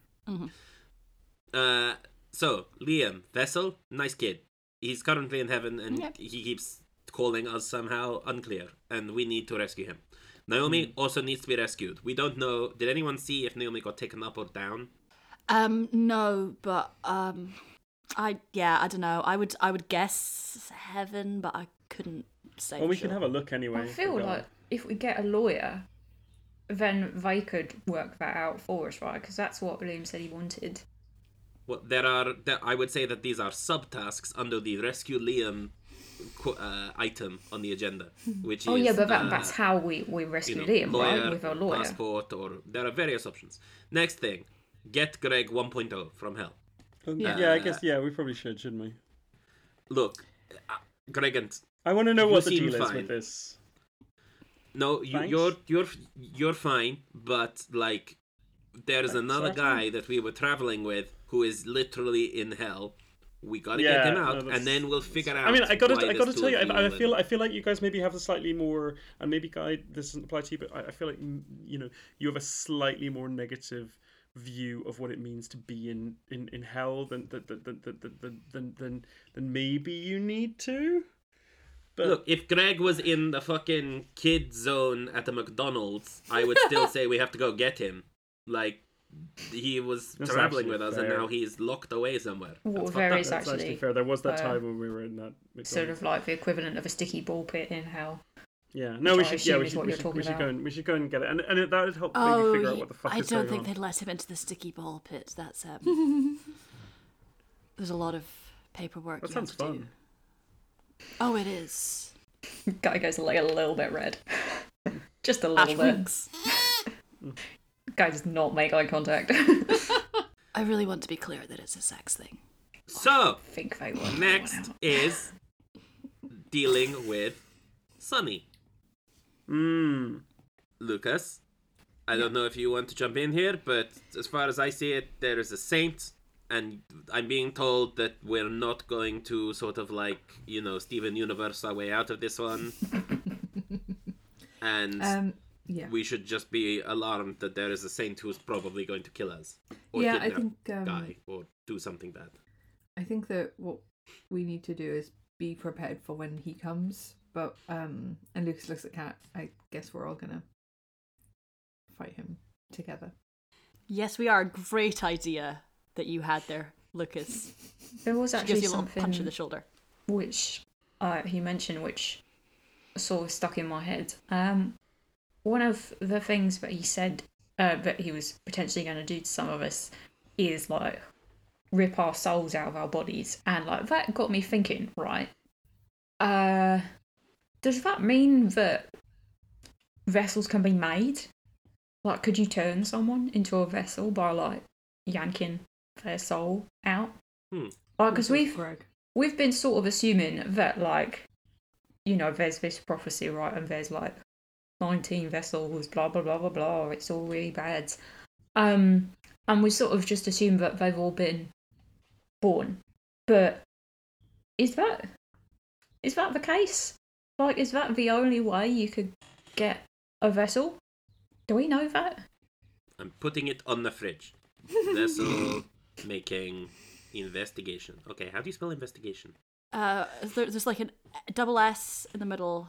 Uh, so Liam Vessel, nice kid. He's currently in heaven, and Yep. he keeps calling us somehow unclear, and we need to rescue him. Naomi also needs to be rescued. We don't know. Did anyone see if Naomi got taken up or down? Um, no, but um, I yeah, I don't know. I would I would guess heaven, but I couldn't say. Well, we sure. can have a look anyway. I feel if we like if we get a lawyer, then they could work that out for us, right? Because that's what Liam said he wanted. Well, there are. There, I would say that these are subtasks under the rescue Liam qu- uh, item on the agenda, which Oh is yeah, but that, uh, that's how we, we you rescue know, Liam, lawyer, right? With our lawyer. passport, or there are various options. Next thing, get Gregg 1.0 from hell. go. Yeah. yeah, I guess yeah, we probably should, shouldn't we? Look, uh, Gregg and I want to know You what the seem deal is fine. with this. no, you, Thanks. you're you're you're fine, but like, there's another guy that we were traveling with who is literally in hell. We gotta Yeah, get him no, out, that's- and then we'll figure out. I mean, I gotta, I gotta tell you, I, I feel, I feel like you guys maybe have a slightly more, and maybe Guy, this doesn't apply to you, but I, I feel like you know, you have a slightly more negative view of what it means to be in in, in hell than than than than than than, than, than maybe you need to. But Look, if Gregg was in the fucking kid zone at the McDonald's, I would still [laughs] say we have to go get him. Like, he was That's traveling with us, fair. and now he's locked away somewhere. Well, That's there fucked is that's actually, actually fair. There was that uh, time when we were in that sort of like the equivalent of a sticky ball pit in hell. Yeah, no, we I should. Yeah, we should. We should, we should go and we should go and get it, and and it, that would help maybe Oh, figure out what the fuck I is don't going think on. they'd let him into the sticky ball pit. That's um. [laughs] there's a lot of paperwork. That you have sounds to do. fun. Oh, it is. [laughs] Guy goes like a little bit red, [laughs] just a Ash little bit. Winks. Guy does not make eye contact. [laughs] I really want to be clear that it's a sex thing. So, think they will. next is dealing with Sunny. Mm. Lucas, I don't know if you want to jump in here, but as far as I see it, there is a saint, and I'm being told that we're not going to sort of like, you know, Steven Universe our way out of this one. [laughs] and Um. Yeah. we should just be alarmed that there is a saint who's probably going to kill us. Or Yeah, I think. Um, die, or do something bad. I think that what we need to do is be prepared for when he comes. But um, and Lucas looks at Cat. I guess we're all gonna fight him together. Yes, we are. Great idea that you had there, Lucas. [laughs] There was She actually gives you a little punch in the shoulder. which uh, he mentioned, which sort of stuck in my head. Um, one of the things that he said uh, that he was potentially going to do to some of us is like rip our souls out of our bodies, and like that got me thinking. Right, uh, does that mean that vessels can be made? Like, could you turn someone into a vessel by like yanking their soul out? Hmm. Like, because we've Gregg. we've been sort of assuming that like you know there's this prophecy right and there's like 19 vessels blah blah blah blah blah it's all really bad um and we sort of just assume that they've all been born. But is that is that the case? Like, is that the only way you could get a vessel? Do we know that? I'm putting it on the fridge. Vessel [laughs] making investigation. Okay, how do you spell investigation? Uh, there, there's like a double S in the middle.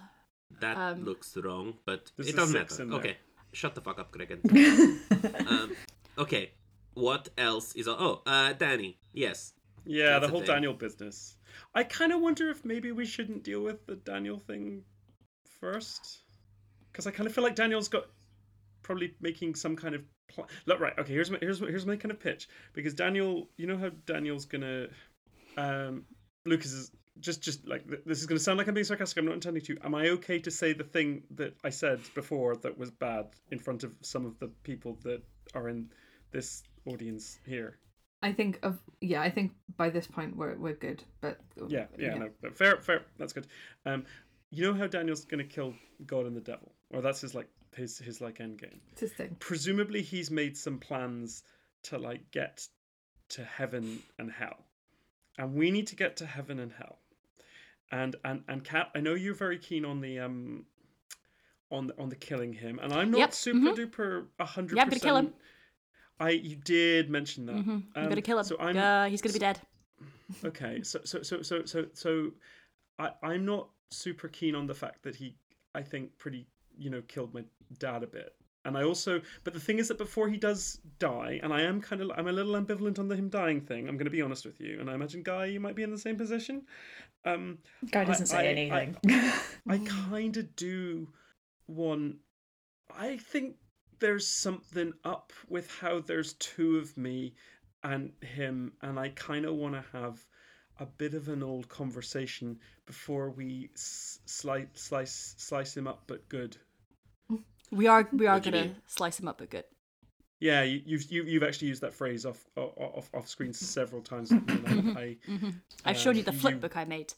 That Um, looks wrong, but it doesn't matter. in there. Okay, shut the fuck up, Gregg. [laughs] um, okay, what else is? Oh, uh, Danny. Yes. Yeah, That's the whole thing. Daniel business. I kind of wonder if maybe we shouldn't deal with the Daniel thing first, because I kind of feel like Daniel's got probably making some kind of pl- look right. Okay, here's my here's my, here's my kind of pitch because Daniel, you know how Daniel's gonna, um, Lucas is just just like th- this is gonna sound like I'm being sarcastic. I'm not intending to. Am I okay to say the thing that I said before that was bad in front of some of the people that are in this audience here? I think of yeah. I think by this point we're we're good. But Yeah, yeah, no, but fair, fair. That's good. Um, you know how Daniel's gonna kill God and the devil, or that's his like his his like end game. It's his thing. Presumably, he's made some plans to like get to heaven and hell, and we need to get to heaven and hell. And and and Kat, I know you're very keen on the um, on the, on the killing him, and I'm not Yep, super duper a hundred. Yeah, I'm gonna kill him. I you did mention that. hmm I'm Um, gonna kill him. So I'm uh, he's gonna be dead. okay so so so so so so i i'm not super keen on the fact that he i think pretty you know killed my dad a bit and i also but the thing is that before he does die and i am kind of i'm a little ambivalent on the him dying thing i'm going to be honest with you and i imagine guy you might be in the same position um Guy doesn't say I- anything. [laughs] I kind of do want. I think there's something up with how there's two of me and him, and I kind of want to have a bit of an old conversation before we s- slice slice slice him up, but good. We are we are What do you gonna slice him up a bit. Yeah, you, you've you, you've actually used that phrase off off off, off screen several times. with me, and I, hmm I've shown Um, you the you- flip book I made.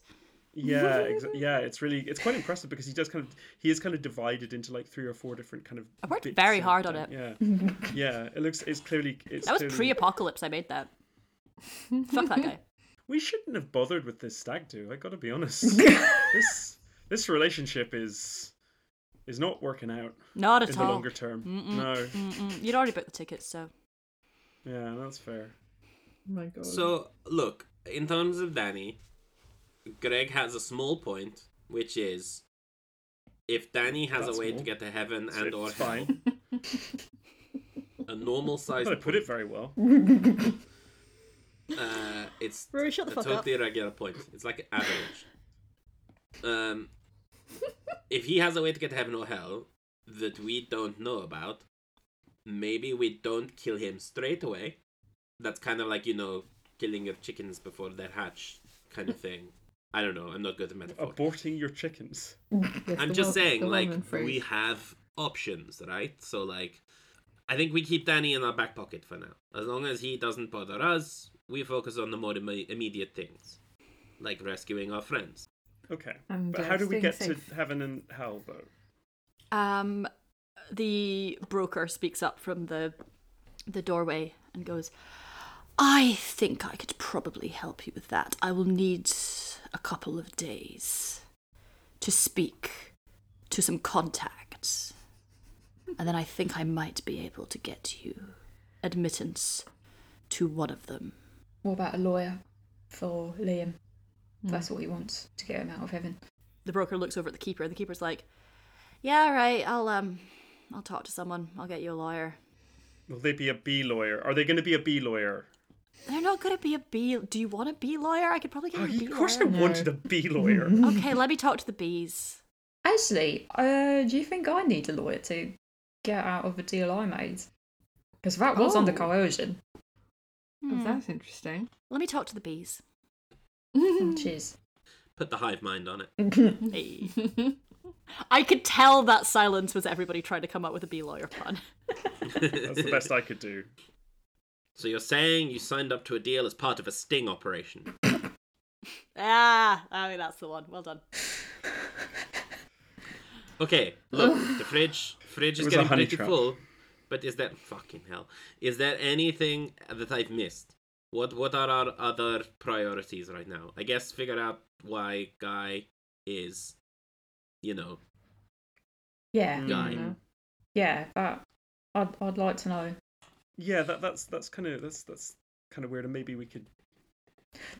yeah, exa- [laughs] yeah, it's really it's quite impressive because he does kind of he is kind of divided into like three or four different kind of. I worked very of hard on it. Yeah, yeah, it looks it's clearly it's That was clearly- pre-apocalypse. I made that. Fuck that guy. [laughs] We shouldn't have bothered with this stag do. I got to be honest. [laughs] this this relationship is is not working out Not at in at the longer term. Mm-mm. No, Mm-mm. You'd already booked the tickets, so yeah, that's fair. Oh my god. So look, in terms of Danny, Gregg has a small point, which is if Danny has That's a way small. to get to heaven It's- and or hell, [laughs] a normal size. I put it very well. Uh, it's Rory, shut the a fuck up. totally regular point. It's like average. Um, if he has a way to get to heaven or hell that we don't know about, maybe we don't kill him straight away. That's kind of like you know killing your chickens before they hatch, kind of [laughs] thing. I don't know. I'm not good at metaphor. Aborting your chickens. Yes, I'm just Wel- saying, like we have options, right? So like, I think we keep Danny in our back pocket for now. As long as he doesn't bother us, we focus on the more imme- immediate things, like rescuing our friends. Okay, And, but uh, how do we get safe. to heaven and hell though? Um, the broker speaks up from the the doorway and goes, "I think I could probably help you with that. I will need a couple of days to speak to some contacts, and then I think I might be able to get you admittance to one of them." what about a lawyer for Liam? That's what he wants to get him out of heaven. The broker looks over at the keeper. The keeper's like, "Yeah, all right. I'll um, I'll talk to someone. I'll get you a lawyer." Will they be a B lawyer? Are they going to be a B lawyer? They're not gonna be a B. Do you want a B lawyer? I could probably get Oh, you a B of course, I lawyer. wanted a B lawyer. [laughs] Okay, let me talk to the bees. Actually, uh, do you think I need a lawyer to get out of the deal I made? Because that was under Oh. coercion. Oh, that's interesting. Let me talk to the bees. [laughs] Cheers. Put the hive mind on it. [laughs] Hey. I could tell that silence was everybody trying to come up with a B lawyer plan. That's the best I could do. [laughs] So you're saying you signed up to a deal as part of a sting operation? Ah, I mean that's the one. Well done. Okay, look, the fridge fridge is getting pretty trap. full. But is that fucking hell? Is there anything that I've missed? What what are our other priorities right now? I guess figure out why Guy is, you know, Yeah, Mm. Guy. know. yeah. That I'd I'd like to know. Yeah, that that's that's kind of that's that's kind of weird, and maybe we could.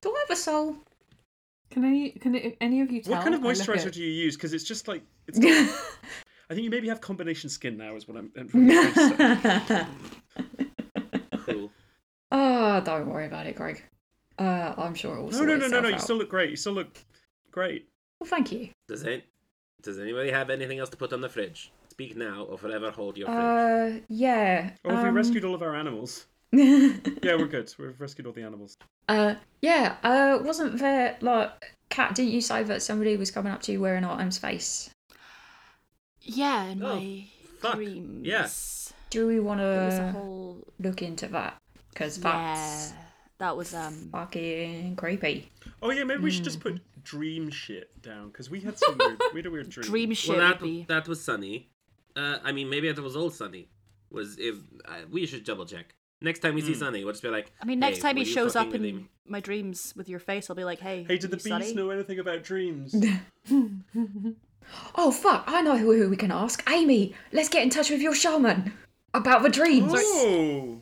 Do I have a soul? Can any Can it, any of you tell? Me? What kind of moisturizer do you use? Because it's just like it's. [laughs] I think you maybe have combination skin now, is what I'm. I'm trying [laughs] [laughs] to say. cool. oh, don't worry about it, Gregg. Uh, I'm sure it will. no, sort no, no, no, no. You still look great. You still look great. Well, thank you. Does it? Does anybody have anything else to put on the fridge? Speak now or forever hold your fridge. Uh, yeah. Oh, have we um, rescued all of our animals? [laughs] Yeah, we're good. We've rescued all the animals. uh, yeah. Uh, wasn't there like, Cat? Didn't you say that somebody was coming up to you wearing Artem's face? Yeah, in Oh, my fuck, dreams. yeah. Do we want It was a to whole look into that? Because yeah. That was um fucking creepy. Oh yeah, maybe we should just put dream shit down because we had some weird, we had a weird dream. dream shit well, that would that was Sunny. Uh, I mean, maybe it was all Sunny. Was if uh, we should double check next time we see Sunny, we'll just be like. I mean, next "Hey, time he shows up in him?" my dreams with your face, I'll be like, "Hey, Hey, did the you bees study? know anything about dreams? [laughs] Oh fuck! I know who, who we can ask. Amy, let's get in touch with your shaman about the dreams. oh,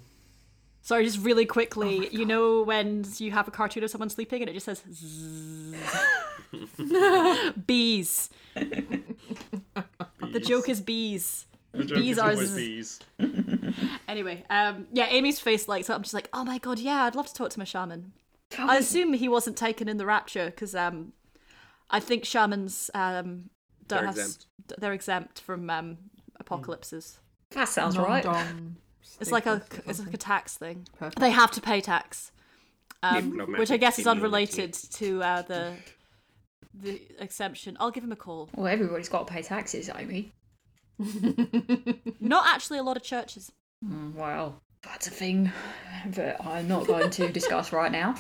Sorry, just really quickly. you know when you have a cartoon of someone sleeping and it just says zzz. [laughs] [laughs] bees. The joke is bees. the joke bees is are z- bees. [laughs] Anyway, um, yeah, Amy's face lights up. She's like, "Oh my god, yeah, I'd love to talk to my shaman." I assume he wasn't taken in the rapture because um, I think shamans um don't They're have s- exempt. they're exempt from um apocalypses. That sounds right. Non-dom It's like a it's like a tax thing. Perfect. They have to pay tax, um, which I guess is unrelated to uh, the the exemption. I'll give him a call. Well, everybody's got to pay taxes, I mean. [laughs] Not actually a lot of churches. Mm, Well, that's a thing that I'm not going to [laughs] discuss right now.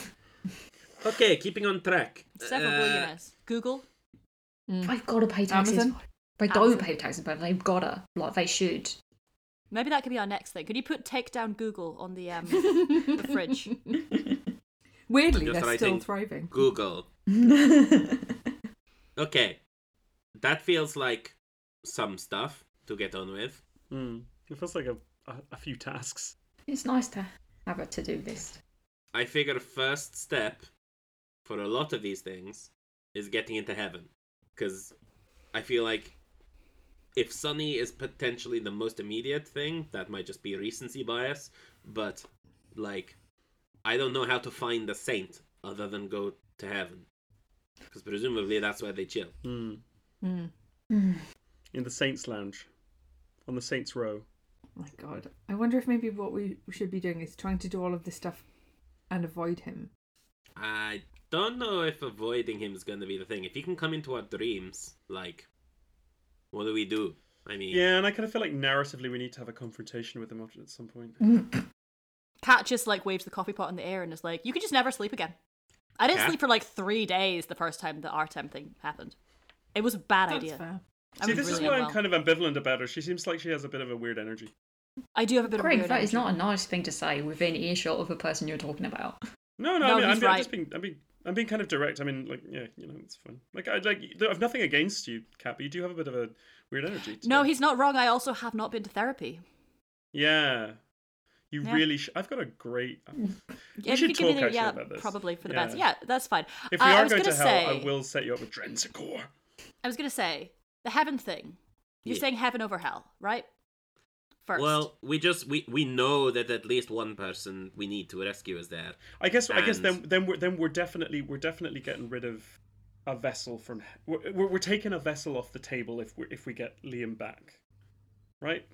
Okay, keeping on track. Several Uh, billionaires. Google. I've got to pay taxes. Amazon? They don't Amazon. pay taxes, but they've got to. Like, they should. Maybe that could be our next thing. Could you put take down Google on the um the [laughs] fridge? Weirdly, Just they're still thriving. Google. [laughs] Okay, that feels like some stuff to get on with. Hmm. It feels like a, a, a few tasks. It's nice to have a to do list. I figure first step for a lot of these things is getting into heaven. Because I feel like if Sunny is potentially the most immediate thing, that might just be recency bias. But, like, I don't know how to find a saint other than go to heaven. Because presumably that's where they chill. Hmm. Mm. In the Saints Lounge, on the Saints Row. My God, I wonder if maybe what we should be doing is trying to do all of this stuff and avoid him. I don't know if avoiding him is going to be the thing. If he can come into our dreams, like, what do we do? I mean, Yeah, and I kind of feel like narratively we need to have a confrontation with him after- at some point. [laughs] Cat just like waves the coffee pot in the air and is like, "You could just never sleep again." I didn't Cat? sleep for like three days the first time the Artem thing happened. It was a bad That's idea. fair. I See, was this is really why unwell. I'm kind of ambivalent about her. She seems like she has a bit of a weird energy. I do have a bit of Gregg, a weird that is energy. not a nice thing to say within earshot of the person you're talking about. No, no, No, I mean, I'm, he's I'm right. just being, I'm being, I'm being kind of direct. I mean, like, yeah, you know, it's fine. Like, I like, I've nothing against you, Kat, but you do have a bit of a weird energy. No, he's not wrong. I also have not been to therapy. Yeah, you Yeah. really. Sh- I've got a great. [laughs] Yeah, if should you could give me talk the, actually yeah, about this. probably for the Yeah. best. Yeah, that's fine. If we I, I are was going gonna to hell, say, I will set you up with Drensicore. I was gonna say the heaven thing. You're Yeah. saying heaven over hell, right? First. Well, we just we we know that at least one person we need to rescue is there. I guess. I guess then, then we're then we're definitely we're definitely getting rid of a vessel from. We're, we're, we're taking a vessel off the table if we if we get Liam back, right?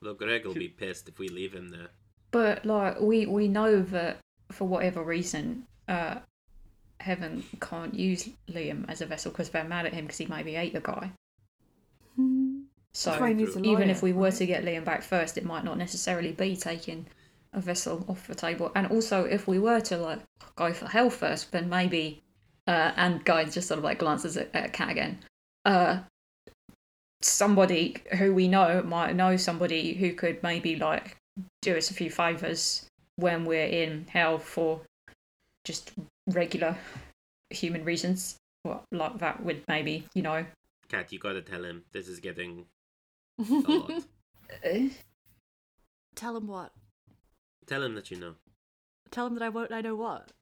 Though Gregg will be pissed if we leave him there. But like we we know that for whatever reason, uh, Heaven can't use Liam as a vessel because they're mad at him because he maybe ate the guy. So That's why he needs a even if we were right? to get Liam back first, it might not necessarily be taking a vessel off the table. And also, if we were to like go for hell first, then maybe, uh, and guy just sort of like glances at, at Cat again. Uh, somebody who we know might know somebody who could maybe like do us a few favors when we're in hell for just regular human reasons. Well, like that would maybe, you know. Cat, you gotta tell him this is getting a lot. uh, [laughs] Tell him what? tell him that you know. Tell him that I won't. I know what.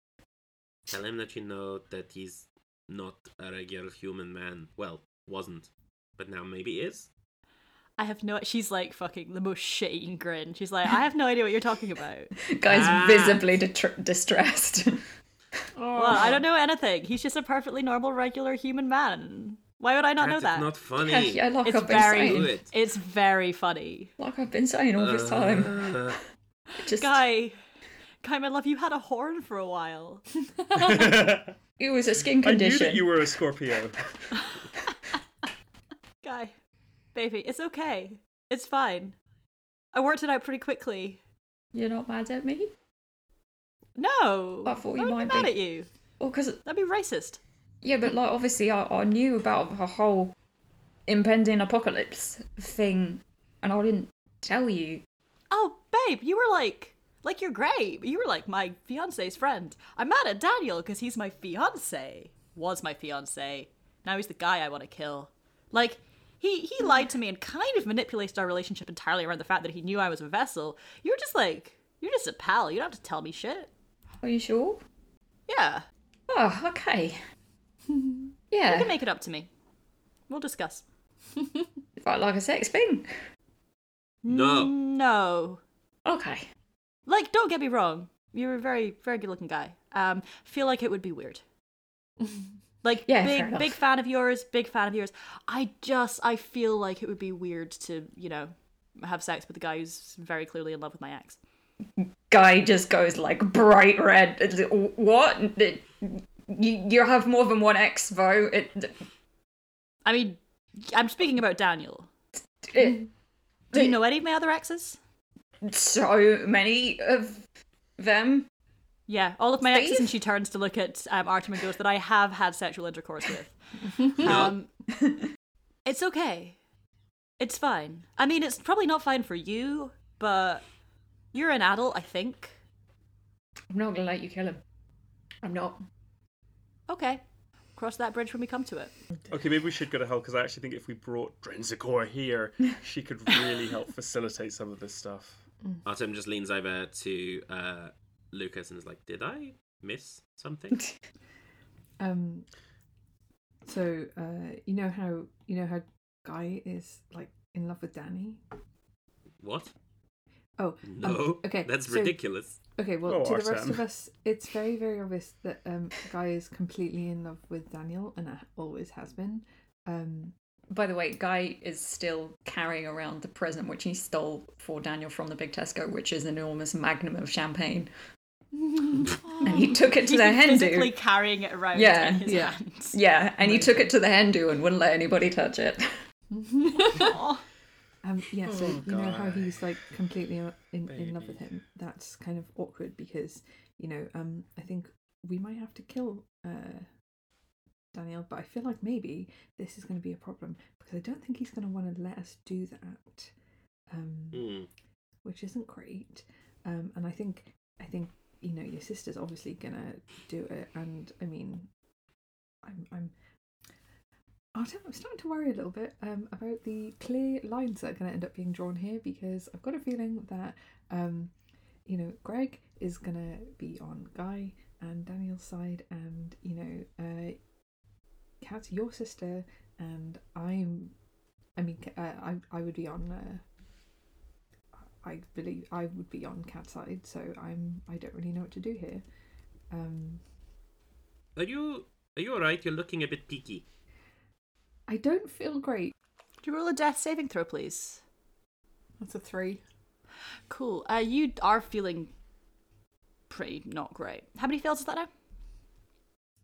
Tell him that you know that he's not a regular human man. Well, wasn't, but now maybe is. I have no. She's like fucking the most shitty grin. She's like, I have no idea what you're talking about. [laughs] Guy's Ah. visibly detr- distressed. [laughs] Well, I don't know anything. He's just a perfectly normal, regular human man. Why would I not Cat, know it's that? not [laughs] funny. yeah, yeah, like It's I've very- Do saying. it. It's very funny. Like I've been saying all this time. Uh, [laughs] Just Guy, Guy, my love, you had a horn for a while. [laughs] it was a skin condition. I knew condition. that you were a Scorpio. Guy, baby, it's okay. It's fine. I worked it out pretty quickly. You're not mad at me? No, I thought you I would might be mad at you. Well, because That'd be racist. Yeah, but like obviously I, I knew about the whole impending apocalypse thing, and I didn't tell you. Oh, babe, you were like, like you're great. You were like my fiance's friend. I'm mad at Daniel because he's my fiance. Was my fiance. Now he's the guy I want to kill. Like he he hmm. lied to me and kind of manipulated our relationship entirely around the fact that he knew I was a vessel. You're just like you're just a pal. You don't have to tell me shit. Are you sure? Yeah, Oh, okay. You [laughs] Yeah, You can make it up to me. We'll discuss. [laughs] but like a sex thing. No. No. Okay. Like, don't get me wrong. You're a very, very good looking guy. Um, feel like it would be weird. [laughs] Like, Yeah, big, big fan of yours, big fan of yours. I just, I feel like it would be weird to, you know, have sex with a guy who's very clearly in love with my ex. Guy just goes like bright red. What? You you have more than one ex though. It, I mean, I'm speaking about Daniel. it, Do you know any of my other exes? so many of them. Yeah, all of my exes, and she turns to look at um, Artem and goes, that I have had sexual intercourse with. [laughs] um, [laughs] it's okay. It's fine. I mean, it's probably not fine for you, but you're an adult, I think. I'm not gonna let you kill him. I'm not. Okay. Cross that bridge when we come to it. Okay, maybe we should go to hell because I actually think if we brought Drenzicor here, [laughs] she could really help facilitate some of this stuff. Artem just leans over to uh, Lucas and is like, "Did I miss something?" [laughs] Um. So, uh, you know how you know how Guy is like in love with Danny. what? Oh, No. Um, okay, That's so- ridiculous. Okay, well, Oh, to the rest Artem. of us, it's very, very obvious that um, Guy is completely in love with Daniel and always has been. Um, By the way, Guy is still carrying around the present which he stole for Daniel from the big Tesco, which is an enormous magnum of champagne. [laughs] and he took it to He's the been hen physically carrying it around Yeah, in his yeah. hands. Yeah, and he took it to the hen do and wouldn't let anybody touch it. [laughs] Um, yeah, so Oh, you know how he's like completely in, in, in love with him. That's kind of awkward because you know, um, I think we might have to kill uh, Daniel, but I feel like maybe this is going to be a problem because I don't think he's going to want to let us do that. Um, Hmm. which isn't great. Um, and I think I think you know your sister's obviously gonna do it, and I mean, I'm I'm. I'm starting to worry a little bit um, about the clear lines that are going to end up being drawn here because I've got a feeling that, um, you know, Gregg is going to be on Guy and Daniel's side, and, you know, uh, your sister, and I'm, I mean, uh, I, I would be on uh, I believe I would be on Cat's side, so I'm I don't really know what to do here. Um, Are you are you alright? You're looking a bit peaky. I don't feel great. Do you roll a death saving throw, please? That's a three. Cool. Uh, you are feeling pretty not great. How many fails is that now?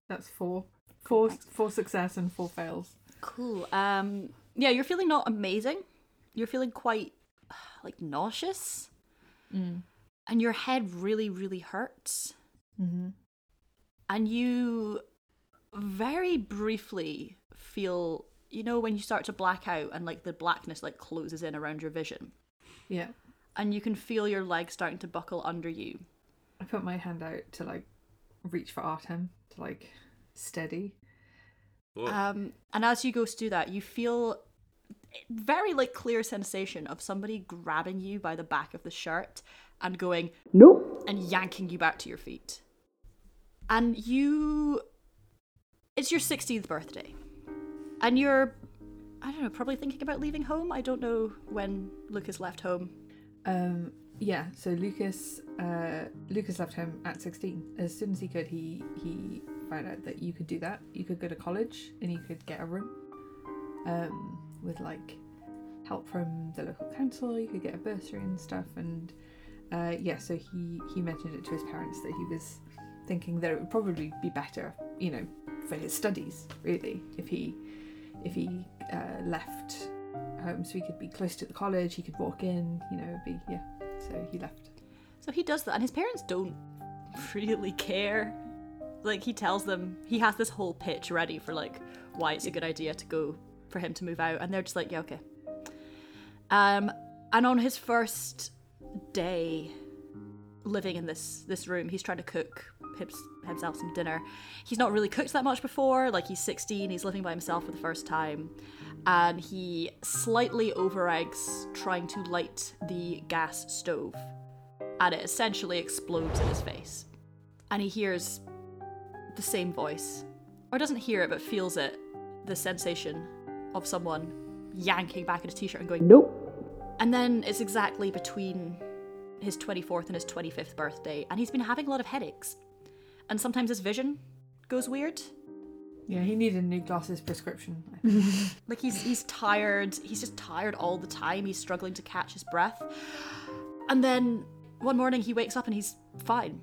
That's four. Four four success and four fails. Cool. Um, yeah, you're feeling not amazing. You're feeling quite [sighs] like nauseous, and your head really, really hurts. Mm-hmm. And you very briefly feel, you know, when you start to black out and like the blackness like closes in around your vision, Yeah. and you can feel your legs starting to buckle under you, I put my hand out to like reach for Artem to like steady. Whoa. Um, and as you go to do that, you feel very like clear sensation of somebody grabbing you by the back of the shirt and going nope and yanking you back to your feet. And you it's your 16th birthday. And you're I don't know, probably thinking about leaving home. I don't know when Lucas left home. Um, yeah. So Lucas, uh, Lucas left home at sixteen. As soon as he could, he he found out that you could do that. You could go to college and you could get a room, um, with like help from the local council. You could get a bursary and stuff. And uh, yeah, so he he mentioned it to his parents that he was thinking that it would probably be better, you know, for his studies really if he if he uh, left home so he could be close to the college he could walk in you know be yeah so he left So he does that, and his parents don't [laughs] really care. Like he tells them he has this whole pitch ready for like why it's a good idea to go for him to move out, and they're just like, yeah, okay. Um, and on his first day living in this this room, he's trying to cook hims- himself some dinner. He's not really cooked that much before. Like he's 16, he's living by himself for the first time, and he slightly overeggs trying to light the gas stove and it essentially explodes in his face. And he hears the same voice, or doesn't hear it but feels it the sensation of someone yanking back at his t shirt and going, Nope. And then it's exactly between his 24th and his 25th birthday, and he's been having a lot of headaches. And sometimes his vision goes weird. yeah he needed a new glasses prescription [laughs] Like he's he's tired. He's just tired all the time. He's struggling to catch his breath. And then one morning he wakes up and he's fine.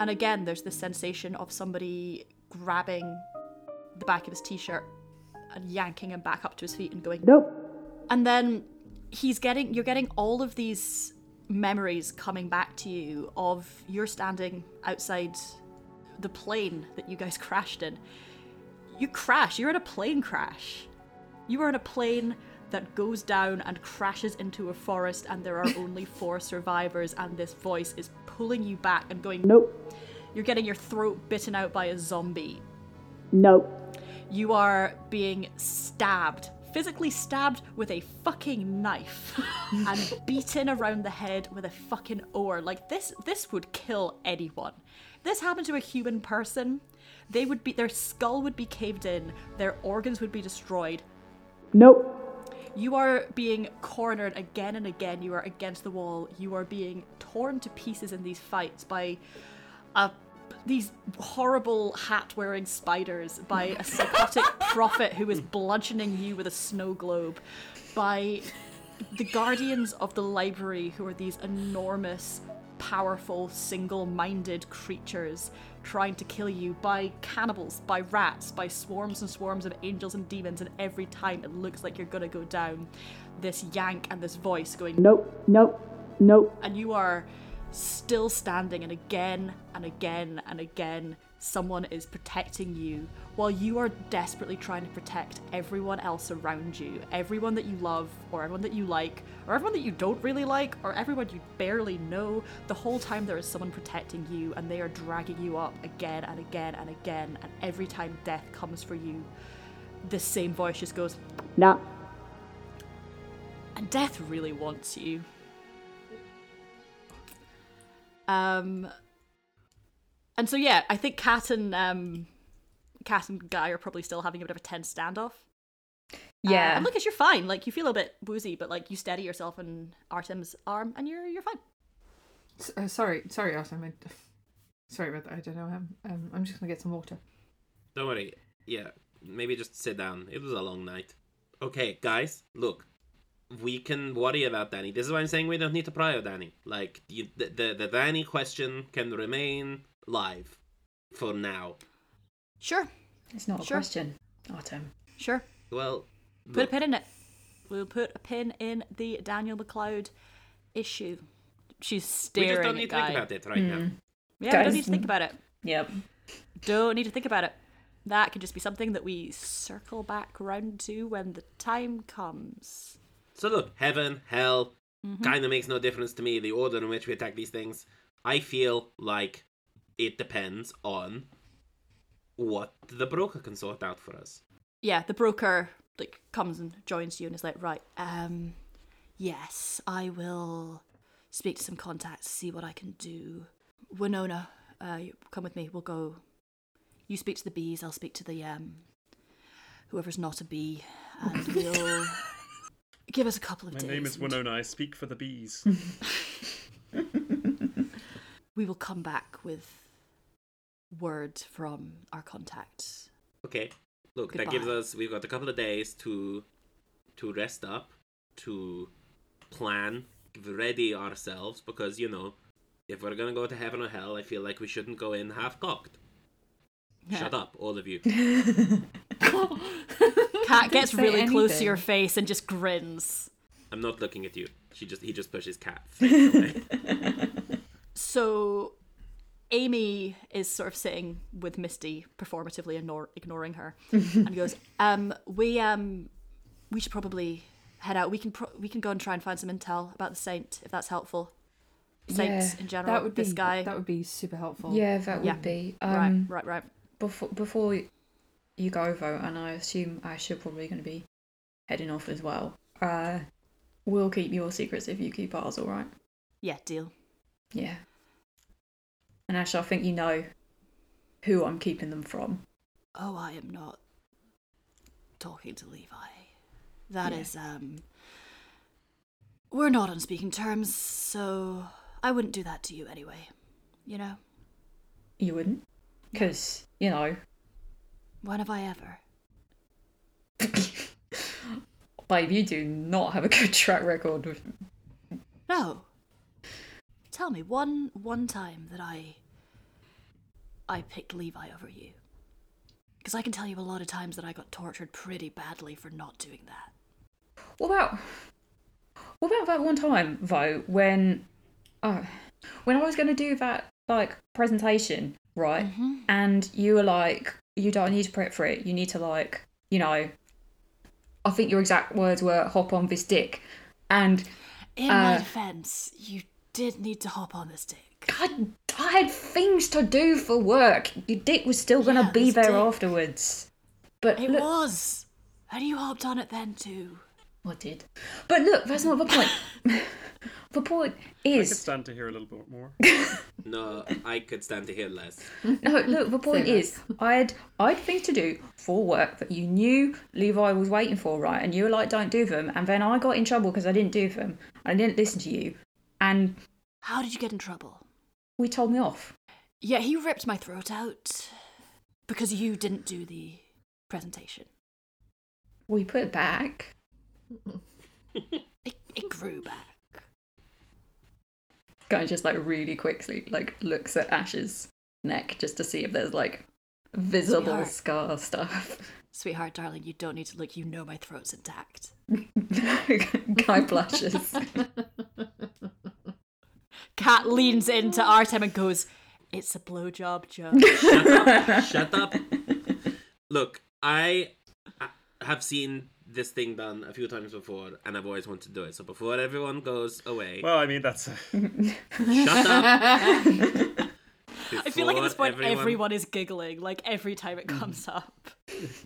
And again, there's this sensation of somebody grabbing the back of his t-shirt and yanking him back up to his feet and going, "Nope." And then he's getting you're getting all of these memories coming back to you of you're standing outside the plane that you guys crashed in. You crash. You're in a plane crash. You are in a plane that goes down and crashes into a forest, and there are [laughs] only four survivors, and this voice is pulling you back and going, Nope. You're getting your throat bitten out by a zombie. Nope. You are being stabbed, physically stabbed with a fucking knife, [laughs] and beaten around the head with a fucking oar. Like this, this would kill anyone. This happened to a human person, they would be, their skull would be caved in, their organs would be destroyed, Nope. you are being cornered again and again. You are against the wall. You are being torn to pieces in these fights by a, these horrible hat wearing spiders, by a psychotic [laughs] prophet who is bludgeoning you with a snow globe, by the guardians of the library who are these enormous, powerful, single minded creatures trying to kill you, by cannibals, by rats, by swarms and swarms of angels and demons, and every time it looks like you're gonna go down, this yank and this voice going, Nope. Nope. Nope. and you are still standing, and again and again and again, someone is protecting you while you are desperately trying to protect everyone else around you everyone that you love, or everyone that you like, or everyone that you don't really like, or everyone you barely know. The whole time there is someone protecting you, and they are dragging you up again and again and again, and every time death comes for you, this same voice just goes, Nah. and death really wants you. Um, and so yeah, I think Kat and um, Kat and Guy are probably still having a bit of a tense standoff. Yeah, Uh, Yeah. and Lucas, you're fine. Like you feel a bit woozy, but like you steady yourself in Artem's arm, and you're you're fine. S- uh, sorry sorry Artem I, sorry about that I don't know um, um, I'm just gonna get some water Don't worry. Yeah, maybe just sit down. It was a long night. Okay, guys, look. We can worry about Danny. This is why I'm saying we don't need to pry on Danny. Like, you, the, the, the Danny question can remain live for now. Sure, It's not a Sure. question, Artem. sure. Well, Put a pin in it. We'll put a pin in the Daniel McLeod issue. She's we staring just don't at need to Guy. think about it right now. Yeah, we don't need to think about it. Yep. Don't need to think about it. That could just be something that we circle back round to when the time comes. So look, heaven, hell, Mm-hmm. kind of makes no difference to me. The order in which we attack these things. I feel like it depends on what the broker can sort out for us. Yeah, the broker like comes and joins you and is like, right, um, yes, I will speak to some contacts, see what I can do. Winona, uh, you come with me. We'll go. You speak to the bees. I'll speak to the um, whoever's not a bee, and [laughs] we'll give us a couple of My days. My name is Winona. I speak for the bees. [laughs] We will come back with word from our contact. Okay. Look, that gives us we've got a couple of days to to rest up, to plan, ready ourselves because you know, if we're gonna go to heaven or hell, I feel like we shouldn't go in half cocked. Shut up, all of you. [laughs] Cat gets say really close to your face and just grins. I'm not looking at you. She just he just pushes cat. [laughs] So Amy is sort of sitting with Misty, performatively ignore- ignoring her, [laughs] and goes, "Um, we um, we should probably head out. We can pro- we can go and try and find some intel about the saint if that's helpful. Saints Yeah, in general. That would be this guy. That would be super helpful. Yeah, that would Yeah. be. right, Um, right, right. before before you go though, and I assume Ash you're probably going to be heading off as well. Uh, we'll keep your secrets if you keep ours, all right? Yeah, deal. Yeah. And Ash, I think you know who I'm keeping them from. Oh, I am not talking to Levi. That Yeah. is um. We're not on speaking terms, so I wouldn't do that to you anyway. You know, You wouldn't, because you know, when have I ever? [laughs] babe, you do not have a good [laughs] track record with. No. Tell me one one time that I I picked Levi over you. Because I can tell you a lot of times that I got tortured pretty badly for not doing that. What about what about that one time though when oh, when I was going to do that like presentation, right? And you were like, you don't need to prep for it. You need to like, you know, I think your exact words were "hop on this dick," and In my Uh, defense, you did need to hop on this dick. God, I had things to do for work. Your dick was still going to Yeah, be there dick- afterwards. But It look, was. And you hopped on it then too. I did. But look, that's not the point. [laughs] the point is. I could stand to hear a little bit more. [laughs] no, I could stand to hear less. No, look, the point Say is, I had I had things to do for work that you knew Levi was waiting for, right? And you were like, "Don't do them," and then I got in trouble because I didn't do them. I didn't listen to you, and How did you get in trouble? We told me off. Yeah, he ripped my throat out because you didn't do the presentation. We put it back. It, it grew back. Guy just like really quickly like looks at Ash's neck just to see if there's like visible Sweetheart. scar stuff. [laughs] Sweetheart, darling, you don't need to look. You know my throat's intact. [laughs] Guy blushes. [laughs] Cat leans into Artem and goes, It's a blowjob joke. Shut [laughs] up! Shut up! Look, I I have seen this thing done a few times before, and I've always wanted to do it. So before everyone goes away, Well, I mean, that's. shut up! I feel like at this point everyone... is giggling, like every time it comes up.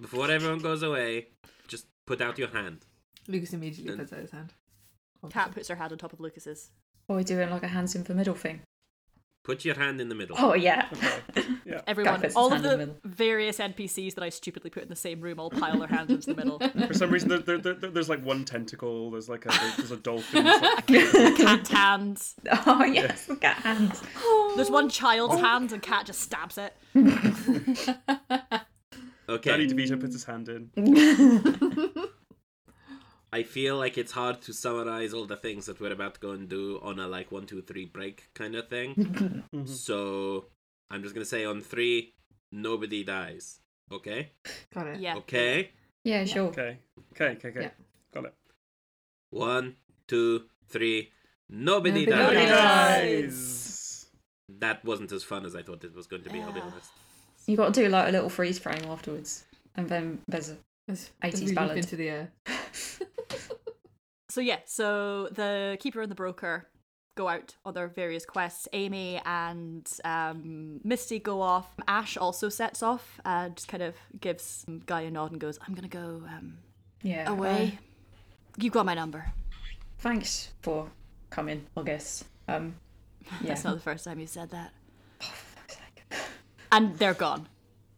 Before everyone goes away, just put out your hand. Lucas immediately puts out his hand. Cat puts her hand on top of Lucas's. Or we're doing like a hands in the middle thing. Put your hand in the middle. Oh yeah. [laughs] Yeah. Everyone, all of the, the various NPCs that I stupidly put in the same room all pile their hands into the middle. [laughs] For some reason, there, there, there, there's like one tentacle. There's like a there's a dolphin. There's [laughs] like, Cat hands. Oh yes, look at hands. There's one child's oh. hand and Cat just stabs it. Okay. Danny DeVito puts his hand in. I feel like it's hard to summarize all the things that we're about to go and do on a like one, two, three break kind of thing. [laughs] Mm-hmm. so I'm just gonna say on three, nobody dies. Okay? Got it. Yeah. Okay. Yeah, sure. Okay. Okay. Okay. Okay. Yeah. Got it. One, two, three. Nobody, Nobody dies. dies. That wasn't as fun as I thought it was going to be. I'll be honest. You got to do like a little freeze frame afterwards, and then there's a 80s as ballad. into the air. [laughs] So yeah, so the keeper and the broker go out on their various quests. Amy and um, Misty go off. Ash also sets off and just kind of gives Guy a nod and goes, I'm going to go um, Yeah. away. You've got my number. uh, thanks for coming, I guess. Um, [laughs] yeah. That's not the first time you said that. And they're gone.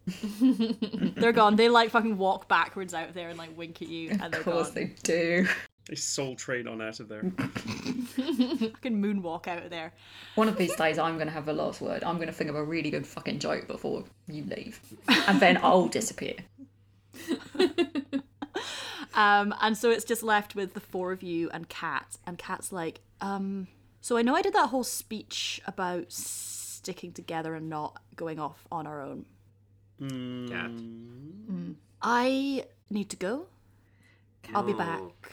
[laughs] they're gone. They like fucking walk backwards out there and like wink at you, [laughs] and they're of course gone. they do. They soul train on out of there. [laughs] [laughs] Fucking moonwalk out of there. One of these days, I'm going to have the last word. I'm going to think of a really good fucking joke before you leave. And then I'll disappear. [laughs] Um, and so it's just left with the four of you and Kat. And Kat's like, um, so I know I did that whole speech about sticking together and not going off on our own. Cat. I need to go. I'll be Oh. back.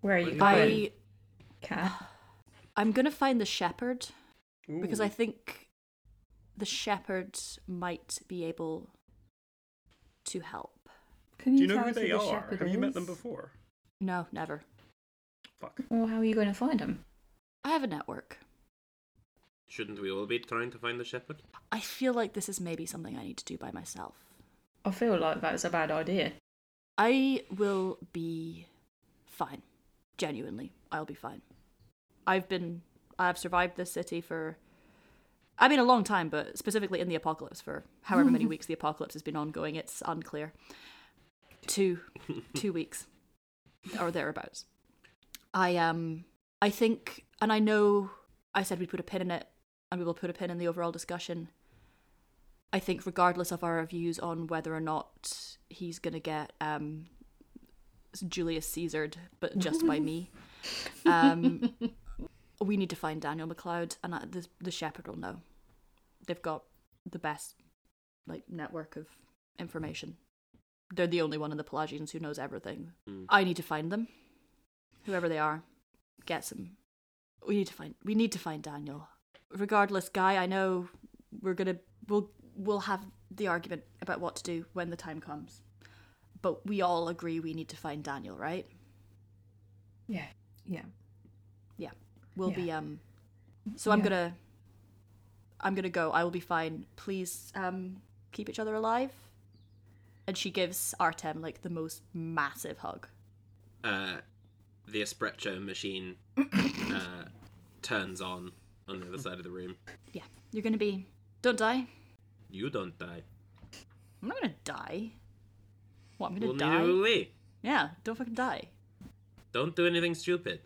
Where are you going, I Cat? [sighs] I'm gonna find the shepherd because I think the shepherd might be able to help. Can Do you know who us they the are? shepherd Have you met them before? No, never. Fuck. Well, how are you going to find them? I have a network. Shouldn't we all be trying to find the shepherd? I feel like this is maybe something I need to do by myself. I feel like that's a bad idea. I will be fine. Genuinely, I'll be fine. I've been I've survived this city for I mean a long time, but specifically in the apocalypse for however many [laughs] weeks the apocalypse has been ongoing, it's unclear. Two [laughs] two weeks. Or thereabouts. I um I think and I know I said we'd put a pin in it and we will put a pin in the overall discussion. I think regardless of our views on whether or not he's gonna get um Julius Caesared, but just by [laughs] me. Um, we need to find Daniel McLeod, and I, the the shepherd will know. They've got the best like network of information. They're the only one in the Pelagians who knows everything. Mm. I need to find them, whoever they are. Get some. We need to find. We need to find Daniel. Regardless, guy. I know we're gonna. We'll we'll have the argument about what to do when the time comes. But we all agree we need to find Daniel, right? Yeah. Yeah. Yeah. We'll Yeah. be um so I'm Yeah. gonna I'm gonna go. I will be fine. Please um keep each other alive. And she gives Artem like the most massive hug. Uh, the espresso machine [coughs] uh, turns on on the other side of the room. Yeah. You're gonna be don't die. You don't die. I'm not gonna die. What, I'm gonna Well, neither die? will we. Yeah, don't fucking die. Don't do anything stupid.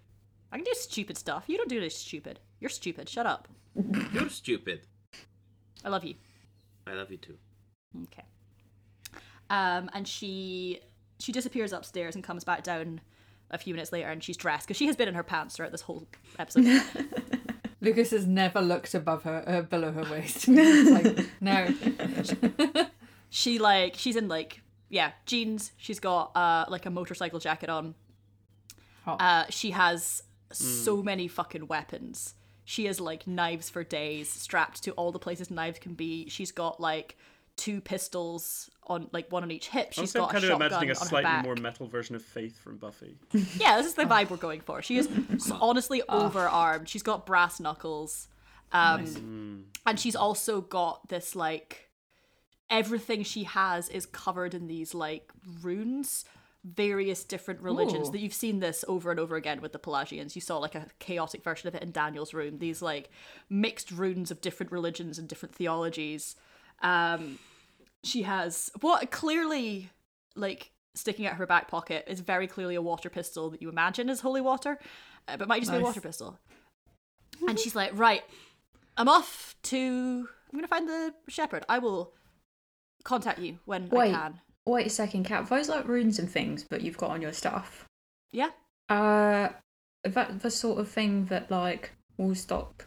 I can do stupid stuff. You don't do this stupid. You're stupid. Shut up. [laughs] You're stupid. I love you. I love you too. Okay. Um, and she she disappears upstairs and comes back down a few minutes later, and she's dressed because she has been in her pants throughout this whole episode. [laughs] Lucas has never looked above her, uh, below her waist. It's [laughs] like, no. she like she's in like yeah jeans. She's got uh like a motorcycle jacket on. Hot. Uh, she has so many fucking weapons. She has like knives for days strapped to all the places knives can be. She's got like two pistols on like one on each hip. She's Also, got I'm kind a of shotgun imagining a slightly more metal version of Faith from Buffy. [laughs] Yeah, this is the vibe we're going for. She is s- [laughs] honestly overarmed. She's got brass knuckles. Um, And she's also got this, like, everything she has is covered in these, like, runes. Various different religions Ooh. that you've seen this over and over again with the Pelagians. You saw like a chaotic version of it in Daniel's room. These like mixed runes of different religions and different theologies. Um, she has what clearly like sticking out of her back pocket is very clearly a water pistol that you imagine is holy water, uh, but might just be a water pistol. And she's like, right, I'm off to. I'm gonna find the shepherd. I will contact you when Wait. I can. Wait a second, Cat. Those like runes and things that you've got on your stuff. Yeah. Uh, that the sort of thing that like will stop.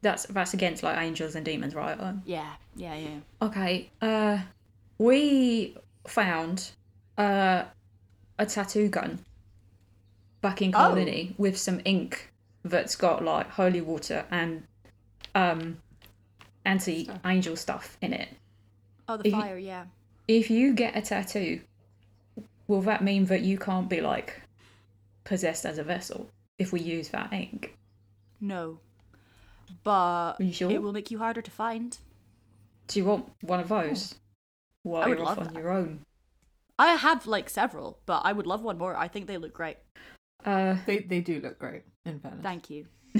That's that's against like angels and demons, right? Uh, Yeah. Yeah. Yeah. Okay. Uh, we found uh a tattoo gun back in Oh. Colony with some ink that's got like holy water and um anti angel stuff in it. Oh, the If you- fire. Yeah. If you get a tattoo, will that mean that you can't be like possessed as a vessel if we use that ink? No. But you sure? it will make you harder to find. Do you want one of those? While I would you're off love on that. your own. I have like several, but I would love one more. I think they look great. Uh, They they do look great. In fairness, Thank you. [laughs]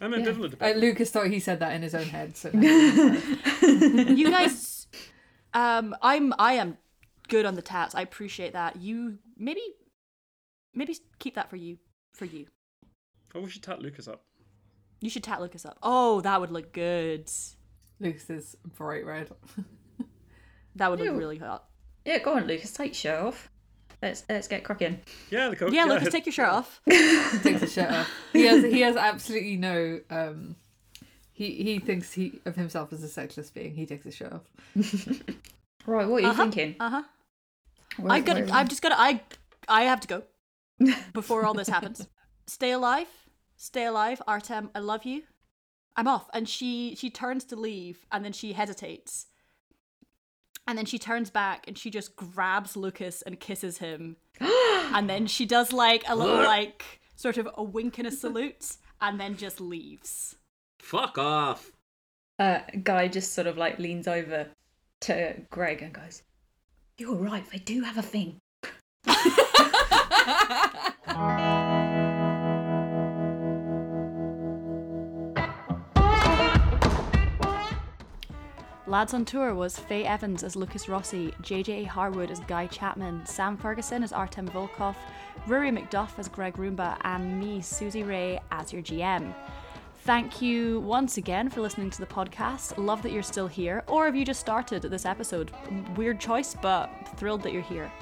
I'm ambivalent Uh, about it. Lucas thought he said that in his own head. So [laughs] you guys um i'm i am good on the tats i appreciate that you maybe maybe keep that for you for you Oh, we should tat Lucas up. you should tat lucas up oh that would look good Lucas is bright red. that would look really hot yeah, go on, Lucas. Take your shirt off. Let's let's get cracking. Yeah, the coach. yeah lucas take your shirt off [laughs] Takes his shirt off. He has he has absolutely no. Um, he he thinks he of himself as a sexless being. He takes his shirt off. [laughs] Right, what are you Uh-huh, thinking? uh-huh Where- i gotta I've just got. to. i i have to go [laughs] before all this happens stay alive stay alive artem i love you i'm off and she she turns to leave and then she hesitates and then she turns back and she just grabs lucas and kisses him [gasps] and then she does like a little [gasps] like sort of a wink and a salute and then just leaves Fuck off. uh, guy just sort of like leans over to Gregg and goes, "You're right. They do have a thing." [laughs] [laughs] Lads on Tour was Fay Evans as Lucas Rossi, JJ Harwood as Guy Chapman, Sam Ferguson as Artem Volkov, Rory MacDuff as Gregg Roumbax, and me, Susie Rae, as your GM. Thank you once again for listening to the podcast. Love that you're still here, or have you just started this episode? Weird choice, but thrilled that you're here.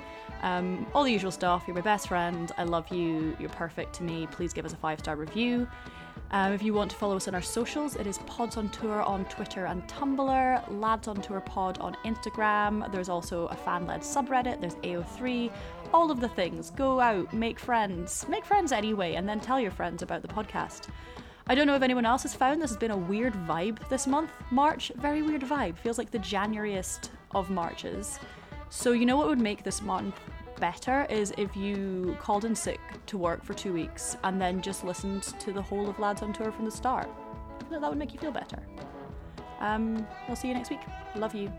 Um, all the usual stuff. You're my best friend. I love you. You're perfect to me. Please give us a five star review. Um, if you want to follow us on our socials, it is Pods on Tour on Twitter and Tumblr, Lads on Tour Pod on Instagram. There's also a fan led subreddit, there's AO3, all of the things. Go out, make friends, make friends anyway, and then tell your friends about the podcast. I don't know if anyone else has found this has been a weird vibe this month. March, very weird vibe. Feels like the Januariest of Marches. So, you know what would make this month better is if you called in sick to work for two weeks and then just listened to the whole of Lads on Tour from the start. I feel that would make you feel better. Um, I'll see you next week. Love you.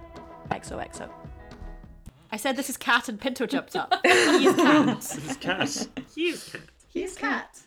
XOXO. I said this is cat and Pinto jumped up. [laughs] he is cat. This is Cass. He's cat. He's cat.